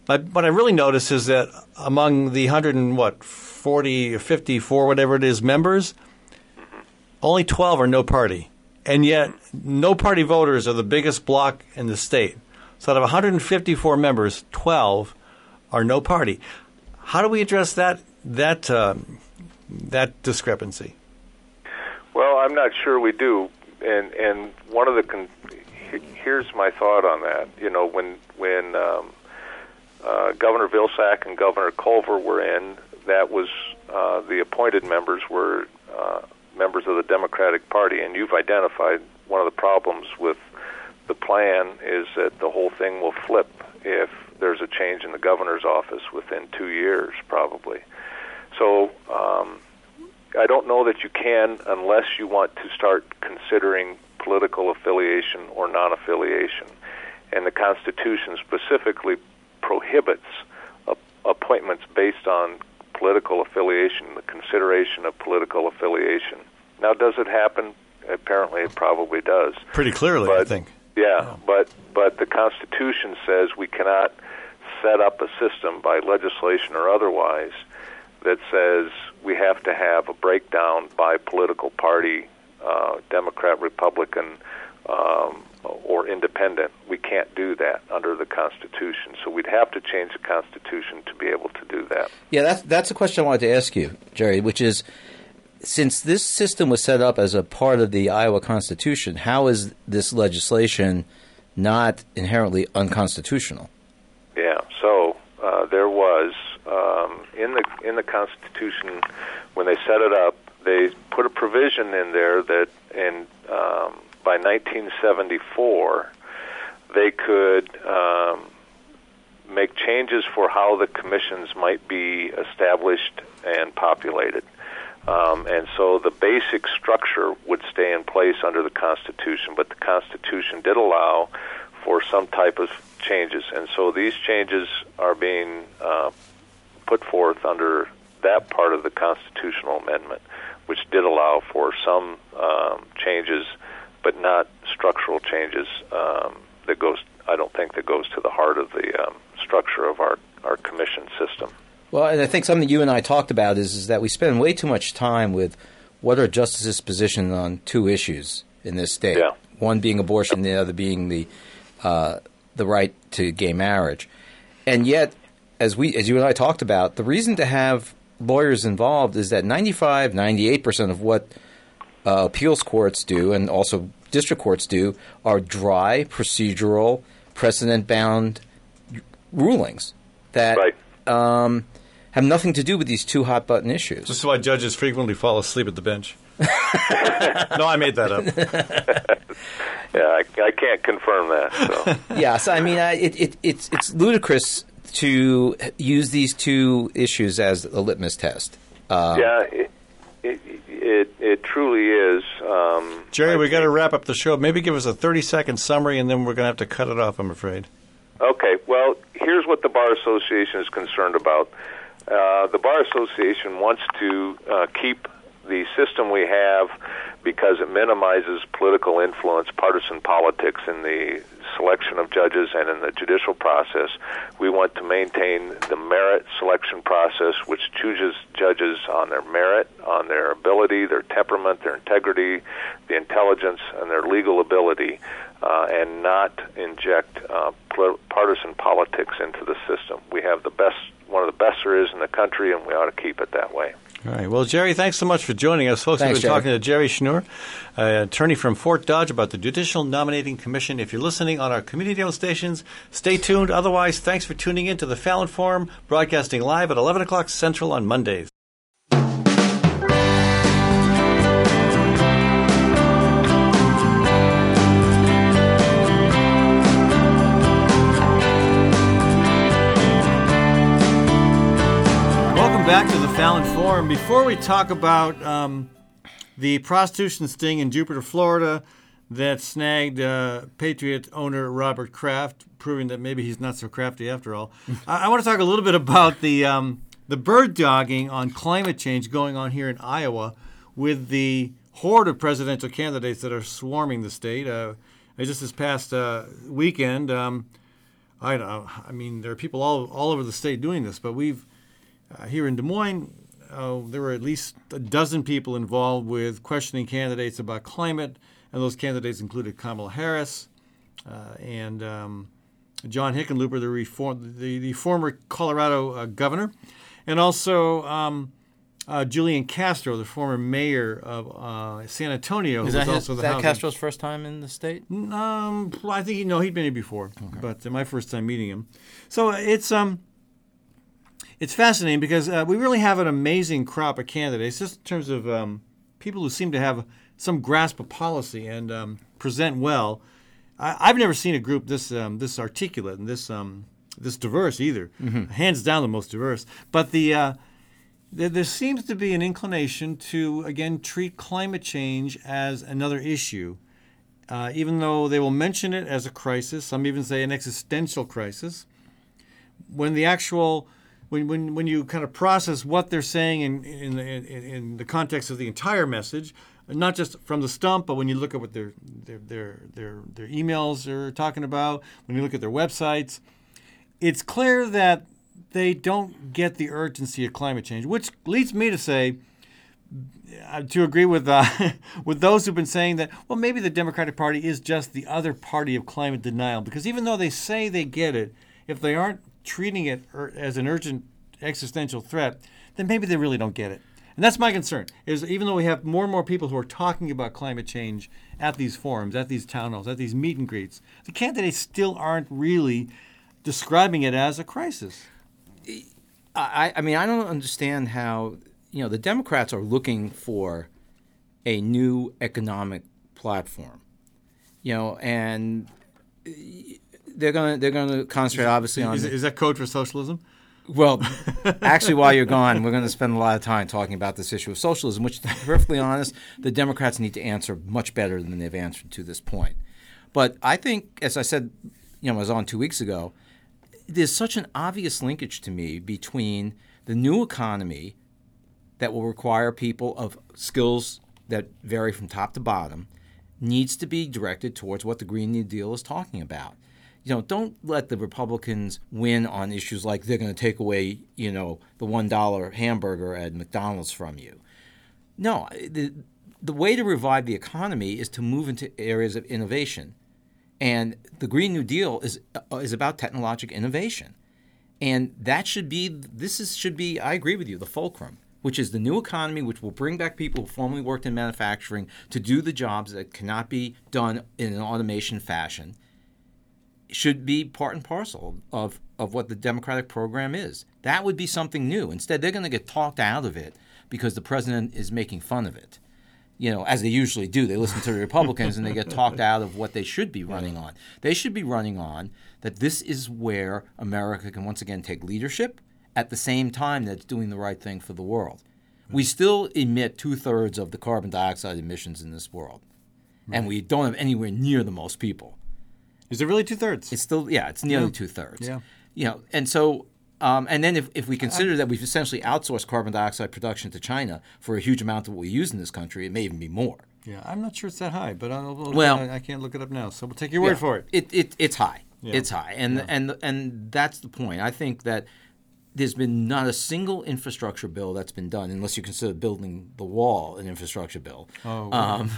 but what I really notice is that among the 100 and what, 40 or 54, whatever it is, members, only 12 are no party. And yet, no party voters are the biggest block in the state. So out of 154 members, 12 are no party. How do we address that that uh, that discrepancy? Well, I'm not sure we do, and and one of the con- here's my thought on that. You know, when when um, uh, Governor Vilsack and Governor Culver were in, that was uh, the appointed members were uh, members of the Democratic Party, and you've identified one of the problems with the plan is that the whole thing will flip if there's a change in the governor's office within two years, probably. So um, I don't know that you can unless you want to start considering political affiliation or non-affiliation. And the Constitution specifically prohibits appointments based on political affiliation, the consideration of political affiliation. Now, does it happen? Apparently, it probably does. Pretty clearly, but, I think. Yeah, oh. but but the Constitution says we cannot set up a system by legislation or otherwise that says we have to have a breakdown by political party, uh, Democrat, Republican, um, or independent. We can't do that under the Constitution. So we'd have to change the Constitution to be able to do that. Yeah, that's that's a question I wanted to ask you, Jerry, which is since this system was set up as a part of the Iowa Constitution, how is this legislation not inherently unconstitutional? Yeah, so uh, there was um, in the in the Constitution when they set it up, they put a provision in there that in um, by 1974 they could um, make changes for how the commissions might be established and populated. Um, and so the basic structure would stay in place under the Constitution, but the Constitution did allow for some type of changes. And so these changes are being uh, put forth under that part of the constitutional amendment, which did allow for some um, changes, but not structural changes um, that goes. I don't think that goes to the heart of the um, structure of our our commission system. Well, and I think something you and I talked about is, is that we spend way too much time with what are justices' positions on two issues in this state. Yeah. One being abortion, the other being the uh, the right to gay marriage. And yet, as we as you and I talked about, the reason to have lawyers involved is that 95, 98 percent of what uh, appeals courts do, and also district courts do, are dry, procedural, precedent bound rulings that right. um, have nothing to do with these two hot button issues. This is why judges frequently fall asleep at the bench. [laughs] no, I made that up. [laughs] yeah, I, I, can't confirm that. So. [laughs] yeah, so I mean, I, it, it, it's it's ludicrous to use these two issues as a litmus test. Uh, yeah, it, it, it, it truly is. Um, Jerry, we got to wrap up the show. Maybe give us a thirty second summary, and then we're going to have to cut it off. I'm afraid. Okay. Well, here's what the bar association is concerned about. Uh, the Bar Association wants to uh, keep the system we have because it minimizes political influence, partisan politics in the selection of judges and in the judicial process. We want to maintain the merit selection process, which chooses judges on their merit, on their ability, their temperament, their integrity, the intelligence, and their legal ability, uh, and not inject uh, partisan politics into the system. We have the best one of the best there is in the country, and we ought to keep it that way. All right. Well, Jerry, thanks so much for joining us. Folks, thanks, we've been Jerry. talking to Jerry Schnurr, uh, attorney from Fort Dodge, about the Judicial Nominating Commission. If you're listening on our community owned stations, stay tuned. Otherwise, thanks for tuning in to the Fallon Forum, broadcasting live at 11 o'clock Central on Mondays. back to the Fallon Forum. Before we talk about um, the prostitution sting in Jupiter, Florida, that snagged uh, Patriot owner Robert Kraft, proving that maybe he's not so crafty after all. [laughs] I, I want to talk a little bit about the um, the bird dogging on climate change going on here in Iowa with the horde of presidential candidates that are swarming the state. Uh, just this past uh, weekend, um, I don't know. I mean, there are people all all over the state doing this, but we've uh, here in Des Moines. Uh, there were at least a dozen people involved with questioning candidates about climate, and those candidates included Kamala Harris uh, and um, John Hickenlooper, the, reform, the, the former Colorado uh, governor, and also um, uh, Julian Castro, the former mayor of uh, San Antonio. Is that, his, that Castro's first time in the state? Um, I think you know he'd been here before, okay. but uh, my first time meeting him. So it's um, it's fascinating because uh, we really have an amazing crop of candidates, just in terms of um, people who seem to have some grasp of policy and um, present well. I, have never seen a group this um, this articulate and this um, this diverse either. Mm-hmm. Hands down, the most diverse. But the uh, there, there seems to be an inclination to again treat climate change as another issue, uh, even though they will mention it as a crisis. Some even say an existential crisis. When the actual when, when, when you kind of process what they're saying in, in, in, in the context of the entire message, not just from the stump, but when you look at what their their their their, their emails are talking about, when you look at their websites, it's clear that they don't get the urgency of climate change, which leads me to say, uh, to agree with uh, [laughs] with those who've been saying that, well, maybe the Democratic Party is just the other party of climate denial, because even though they say they get it, if they aren't treating it as an urgent existential threat, then maybe they really don't get it. And that's my concern. Is even though we have more and more people who are talking about climate change at these forums, at these town halls, at these meet and greets, the candidates still aren't really describing it as a crisis. I, I mean, I don't understand how you know the Democrats are looking for a new economic platform, you know, and they're gonna they're gonna concentrate obviously on. Is, is that code for socialism? Well, [laughs] actually, while you're gone, we're going to spend a lot of time talking about this issue of socialism, which, to be perfectly honest, the Democrats need to answer much better than they've answered to this point. But I think, as I said, you know, I was on two weeks ago, there's such an obvious linkage to me between the new economy that will require people of skills that vary from top to bottom needs to be directed towards what the Green New Deal is talking about you know, don't let the Republicans win on issues like they're going to take away, you know, the one dollar hamburger at McDonald's from you. No, the the way to revive the economy is to move into areas of innovation, and the Green New Deal is uh, is about technological innovation, and that should be this is should be I agree with you the fulcrum which is the new economy, which will bring back people who formerly worked in manufacturing to do the jobs that cannot be done in an automation fashion should be part and parcel of, of what the Democratic program is. That would be something new. Instead, they're going to get talked out of it because the president is making fun of it. You know, as they usually do, they listen to the Republicans and they get talked out of what they should be running on. They should be running on that this is where America can once again take leadership at the same time that it's doing the right thing for the world. We mm. still emit two thirds of the carbon dioxide emissions in this world, right. and we don't have anywhere near the most people. Is it really two thirds? It's still yeah, it's nearly yeah. two thirds. Yeah. You know, and so um, and then if, if we consider that we've essentially outsourced carbon dioxide production to China for a huge amount of what we use in this country, it may even be more. Yeah, I'm not sure it's that high, but I'll, well, I, I can't look it up now. So we'll take your word yeah, for it. It, it. It's high. Yeah. It's high, and yeah. and and that's the point. I think that there's been not a single infrastructure bill that's been done, unless you consider building the wall an infrastructure bill. Oh, um,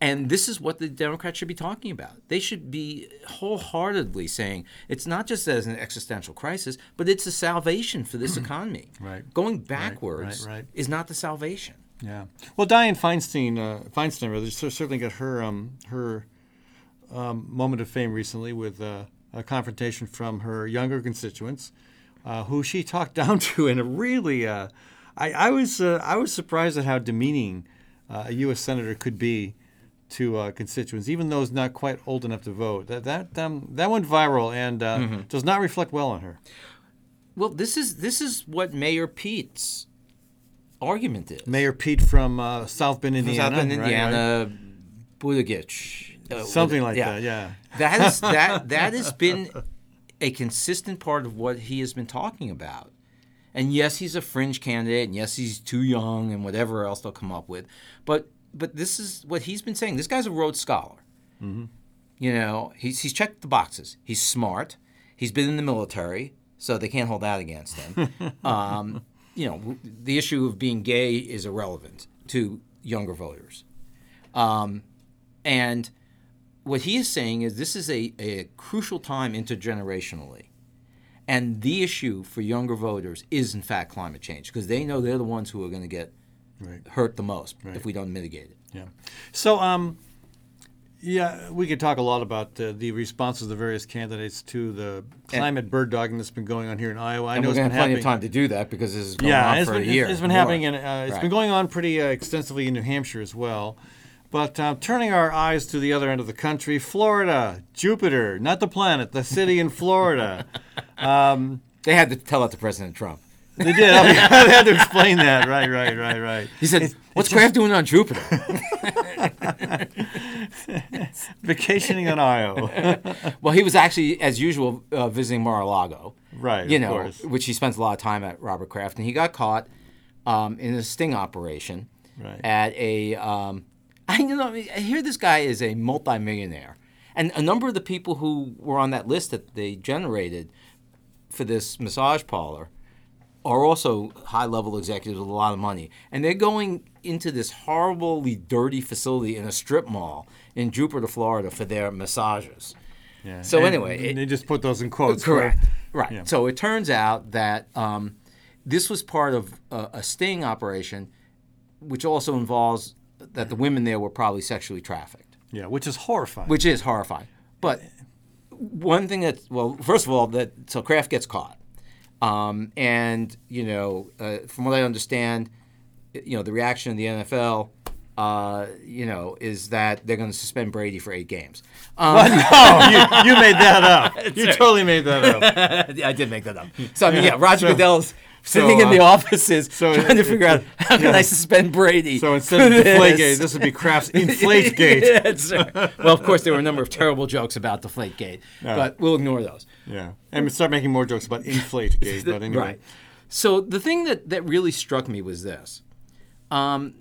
and this is what the Democrats should be talking about. They should be wholeheartedly saying it's not just as an existential crisis, but it's a salvation for this [clears throat] economy. right. Going backwards right, right, right. is not the salvation. Yeah. Well, Dianne Feinstein, uh, Feinstein, rather, certainly got her um, her um, moment of fame recently with uh, a confrontation from her younger constituents, uh, who she talked [laughs] down to in a really. Uh, I, I was uh, I was surprised at how demeaning uh, a U.S. senator could be to uh, constituents, even those not quite old enough to vote. That that um, that went viral and uh, mm-hmm. does not reflect well on her. Well, this is this is what Mayor Pete's argument is. Mayor Pete from uh, South Bend, Indiana. South Bend, Indiana, right, right. Uh, something like yeah. that. Yeah, that is [laughs] that that has been a consistent part of what he has been talking about. And yes, he's a fringe candidate, and yes, he's too young, and whatever else they'll come up with. But but this is what he's been saying. This guy's a Rhodes Scholar. Mm-hmm. You know, he's he's checked the boxes. He's smart. He's been in the military, so they can't hold that against him. [laughs] um, you know, the issue of being gay is irrelevant to younger voters. Um, and what he is saying is this is a, a crucial time intergenerationally. And the issue for younger voters is, in fact, climate change because they know they're the ones who are going to get right. hurt the most right. if we don't mitigate it. Yeah. So, um, yeah, we could talk a lot about uh, the responses of the various candidates to the climate and, bird dogging that's been going on here in Iowa. I know it's been plenty happening. of time to do that because this is going yeah, on for been, a year. It's been happening, in, uh, it's right. been going on pretty uh, extensively in New Hampshire as well. But uh, turning our eyes to the other end of the country, Florida, Jupiter, not the planet, the city in Florida. [laughs] Um, they had to tell that to President Trump. They did. I mean, [laughs] had to explain that. Right, right, right, right. He said, it's, "What's it's Kraft just... doing on Jupiter?" [laughs] Vacationing on Io. [laughs] well, he was actually, as usual, uh, visiting Mar-a-Lago. Right. You know, course. which he spends a lot of time at Robert Kraft, and he got caught um, in a sting operation right. at a. Um, I you know I hear this guy is a multimillionaire, and a number of the people who were on that list that they generated for this massage parlor are also high level executives with a lot of money. And they're going into this horribly dirty facility in a strip mall in Jupiter, Florida for their massages. Yeah. So, and anyway. It, they just put those in quotes. Correct. right. Yeah. So it turns out that um, this was part of a, a sting operation, which also involves that the women there were probably sexually trafficked. Yeah, which is horrifying. Which is horrifying. But one thing that, well, first of all, that so Kraft gets caught. Um, and, you know, uh, from what I understand, you know, the reaction in the NFL, uh, you know, is that they're going to suspend Brady for eight games. Um, no, you, you, made that up. [laughs] You totally made that up. [laughs] I did make that up. So I mean, yeah, Roger so, Goodell's sitting so, uh, in the offices so trying to figure out [laughs] how can I suspend Brady. So instead of [laughs] Deflategate, this would be Kraft's [laughs] Inflategate. yeah, well, of course, there were a number of terrible jokes about Deflategate, yeah. but we'll ignore those. Yeah, and start making more jokes about Inflategate. but anyway. Right. So the thing that, that really struck me was this, um,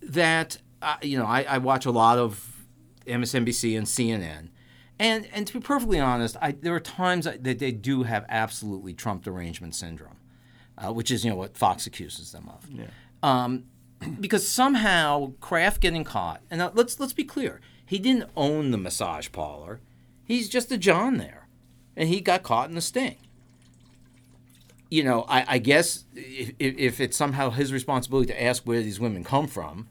that uh, you know I, I watch a lot of MSNBC and CNN. And, and to be perfectly honest, I, there are times that they do have absolutely Trump derangement syndrome uh, which is you know what Fox accuses them of. Yeah. Um, [clears throat] because somehow Kraft getting caught, and now let's let's be clear, he didn't own the massage parlor. He's just a John there, and he got caught in the sting. You know, I, I guess if, if it's somehow his responsibility to ask where these women come from,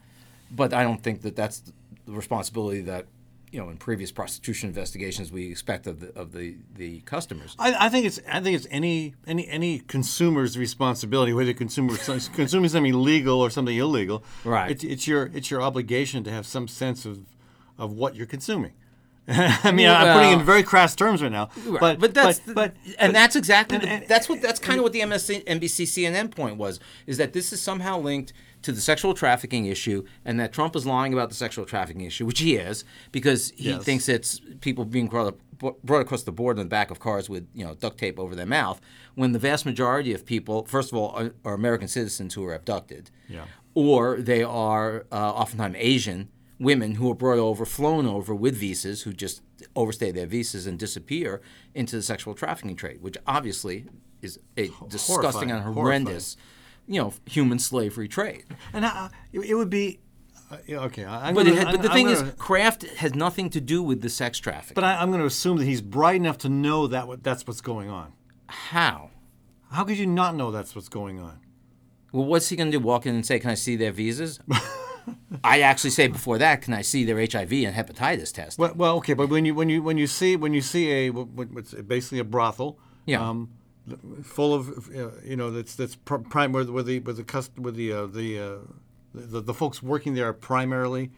but I don't think that that's the responsibility that you know in previous prostitution investigations we expect of the of the, the customers. I, I think it's I think it's any any any consumer's responsibility whether consumer [laughs] consuming something legal or something illegal. Right. It's, it's your it's your obligation to have some sense of of what you're consuming. [laughs] I mean, well, I'm putting in very crass terms right now, right. but but that's but, but and that's exactly and, and, that's what that's kind of what the MSC, NBC CNN point was is that this is somehow linked to the sexual trafficking issue and that Trump is lying about the sexual trafficking issue, which he is, because he yes. thinks it's people being brought, up, brought across the board in the back of cars with you know duct tape over their mouth, when the vast majority of people, first of all, are, are American citizens who are abducted, yeah. or they are uh, oftentimes Asian women who are brought over, flown over with visas, who just overstay their visas and disappear into the sexual trafficking trade, which obviously is a disgusting and horrendous. Horrifying you know human slavery trade. And uh, it would be uh, okay. I'm but, gonna, had, but the I'm thing gonna, is, Kraft has nothing to do with the sex trafficking. But I, am going to assume that he's bright enough to know that what, that's what's going on. How? How could you not know that's what's going on? Well, what's he going to do? Walk in and say, "Can I see their visas?" [laughs] I actually say before that, "Can I see their HIV and hepatitis test?" Well, well, okay, but when you when you when you see when you see a what's basically a brothel, yeah. Um, full of you know that's that's prime where, where the where the cust- where the uh, the, uh, the the folks working there are primarily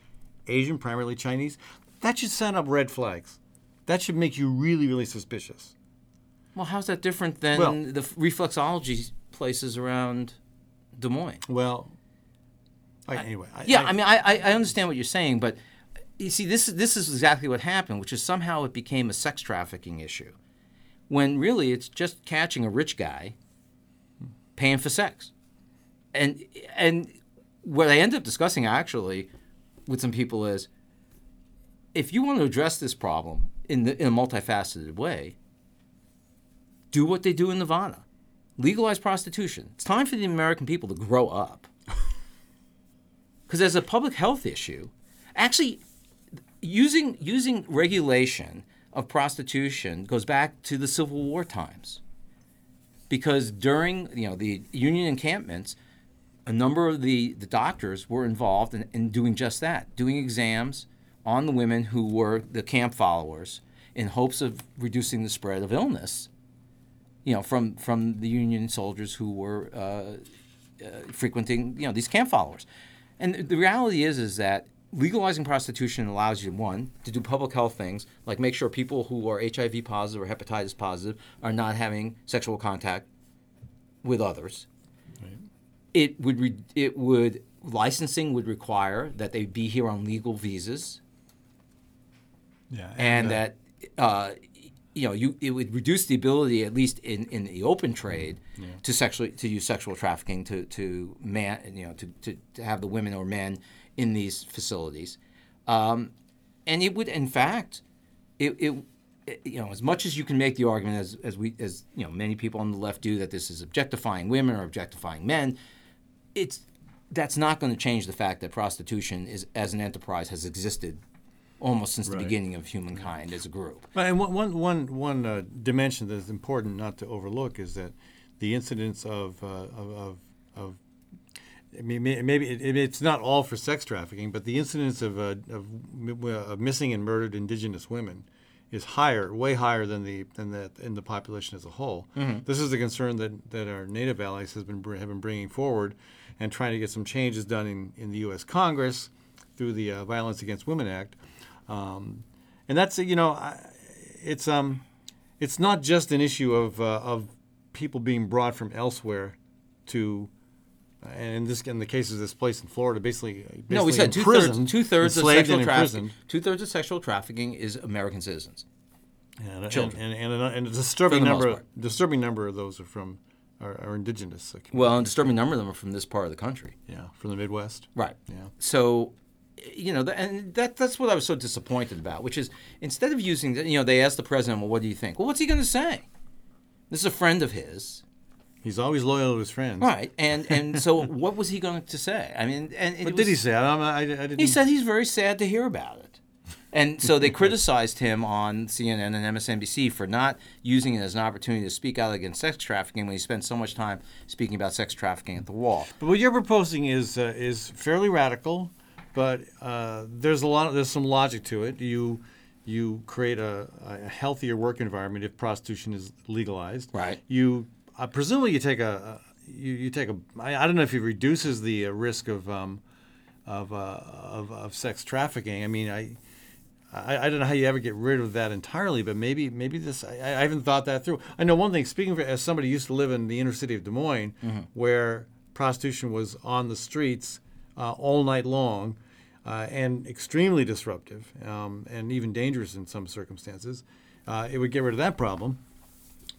Asian, primarily Chinese. That should send up red flags. That should make you really really suspicious. Well, how's that different than well, the reflexology places around Des Moines? Well, I, anyway. I, yeah, I, I mean, I, I understand what you're saying, but you see, this this is exactly what happened, which is somehow it became a sex trafficking issue, when really it's just catching a rich guy paying for sex, and and what I end up discussing actually with some people is if you want to address this problem in, the, in a multifaceted way, do what they do in Nevada legalize prostitution. It's time for the American people to grow up. [laughs] Because as a public health issue, actually, using, using regulation of prostitution goes back to the Civil War times. Because during you know the Union encampments, a number of the, the doctors were involved in, in doing just that, doing exams on the women who were the camp followers in hopes of reducing the spread of illness, you know, from, from the Union soldiers who were uh, uh, frequenting, you know, these camp followers. And the reality is, is that legalizing prostitution allows you, one, to do public health things, like make sure people who are HIV positive or hepatitis positive are not having sexual contact with others it would re- it would licensing would require that they be here on legal visas. Yeah, and, and uh, that uh, you know you it would reduce the ability at least in, in the open trade yeah. to sexually to use sexual trafficking to to man you know to, to, to have the women or men in these facilities, um, and it would in fact it, it you know, as much as you can make the argument, as, as we, as you know, many people on the left do, that this is objectifying women or objectifying men, it's that's not going to change the fact that prostitution is as an enterprise has existed almost since right. the beginning of humankind as a group. And one, one, one, one uh, dimension that is important not to overlook is that the incidence of, uh, of, of, of I mean, maybe it, it's not all for sex trafficking, but the incidence of, uh, of, of missing and murdered indigenous women is higher, way higher than the than the in the population as a whole. Mm-hmm. This is a concern that, that our native allies has been have been bringing forward, and trying to get some changes done in, in the U.S. Congress through the uh, Violence Against Women Act, um, and that's you know it's um it's not just an issue of uh, of people being brought from elsewhere to and in this in the case of this place in Florida, basically, basically no, we said two thirds two thirds of sexual trafficking. Two thirds of sexual trafficking is American citizens. And, Children. And, and, and, and a disturbing number, disturbing number of those are from are, are indigenous. Well, a disturbing number of them are from this part of the country. Yeah, from the Midwest. Right. Yeah. So, you know, and that that's what I was so disappointed about, which is instead of using, you know, they asked the president, "Well, what do you think?" Well, what's he going to say? This is a friend of his He's always loyal to his friends. Right. And and so [laughs] what was he going to say? I mean, and what was, did he say? I, I, I didn't... He said he's very sad to hear about it. And so they criticized him on CNN and MSNBC for not using it as an opportunity to speak out against sex trafficking when he spent so much time speaking about sex trafficking at the wall. But what you're proposing is uh, is fairly radical, but uh, there's a lot of, there's some logic to it. You you create a, a healthier work environment if prostitution is legalized. Right. You uh, presumably you take a, a you, you take a I, I don't know if it reduces the uh, risk of um, of, uh, of, of sex trafficking. I mean, I, I, I don't know how you ever get rid of that entirely, but maybe maybe this I, I haven't thought that through. I know one thing. Speaking for, as somebody who used to live in the inner city of Des Moines, mm-hmm. where prostitution was on the streets uh, all night long. Uh, and extremely disruptive um, and even dangerous in some circumstances. Uh, it would get rid of that problem.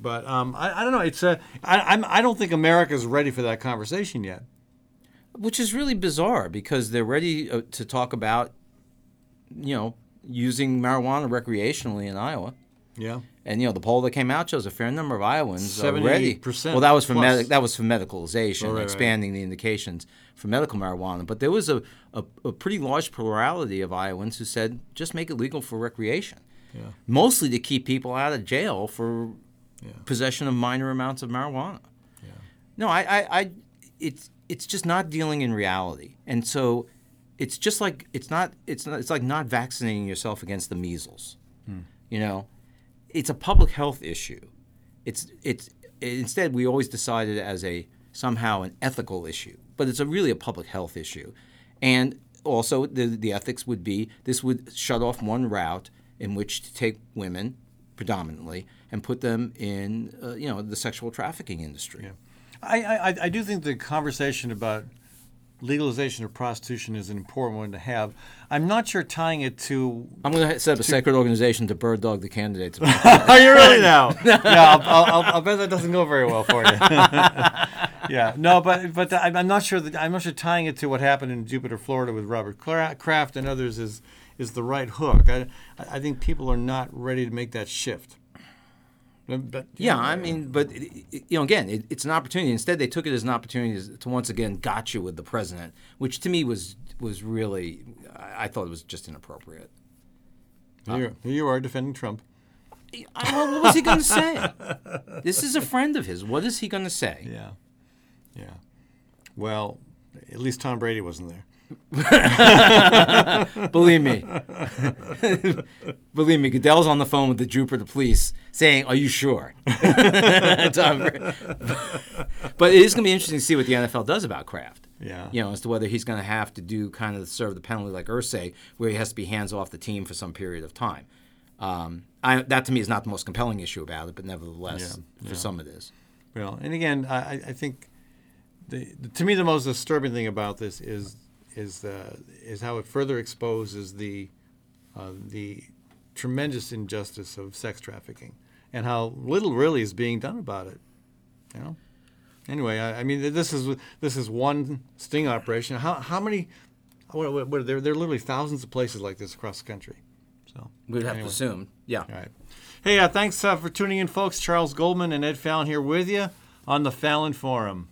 But um, I, I, don't know. It's a, I, I'm, I don't think America's ready for that conversation yet. Which is really bizarre because they're ready uh, to talk about, you know, using marijuana recreationally in Iowa. Yeah. And you know the poll that came out shows a fair number of Iowans already. percent. Well, that was for med- that was for medicalization, oh, right, expanding right. the indications for medical marijuana. But there was a, a, a, pretty large plurality of Iowans who said just make it legal for recreation. Yeah. Mostly to keep people out of jail for yeah. possession of minor amounts of marijuana. Yeah. No, I, I, I, it's it's just not dealing in reality, and so it's just like it's not it's not it's like not vaccinating yourself against the measles. Hmm. You know, it's a public health issue. It's it's instead we always decided as a somehow an ethical issue, but it's a really a public health issue, and also the the ethics would be this would shut off one route in which to take women predominantly and put them in, uh, you know, the sexual trafficking industry. Yeah. I, I, I do think the conversation about legalization of prostitution is an important one to have. I'm not sure tying it to. I'm going to set up a sacred organization to bird dog the candidates. [laughs] Are you really now? [laughs] yeah, I'll, I'll, I'll, bet that doesn't go very well for you. [laughs] yeah, no, but but I'm not sure that I'm not sure tying it to what happened in Jupiter, Florida, with Robert Kraft and others is is the right hook. I I think people are not ready to make that shift. But yeah, I mean, but you know, again, it, it's an opportunity. Instead, they took it as an opportunity to once again got you with the president, which to me was was really, I, thought it was just inappropriate. Here, here you are defending Trump. I, what was he going to say? This is a friend of his. What is he going to say? Yeah, yeah. Well, at least Tom Brady wasn't there. [laughs] Believe me. [laughs] Believe me, Goodell's on the phone with the Jupiter police saying, Are you sure? [laughs] but it is going to be interesting to see what the NFL does about Kraft. Yeah. You know, as to whether he's going to have to do kind of serve the penalty like Irsay, where he has to be hands off the team for some period of time. Um, I, that to me is not the most compelling issue about it, but nevertheless, yeah, for yeah. some it is. Well, and again, I, I think the, to me the most disturbing thing about this is is uh, is how it further exposes the uh, the tremendous injustice of sex trafficking and how little really is being done about it. You know. Anyway, I, I mean, this is this is one sting operation. How how many? What, what, what, there, there are literally thousands of places like this across the country. So we'd have anyway. to assume, yeah. All right. Hey, uh, thanks uh, for tuning in, folks. Charles Goldman and Ed Fallon here with you on the Fallon Forum.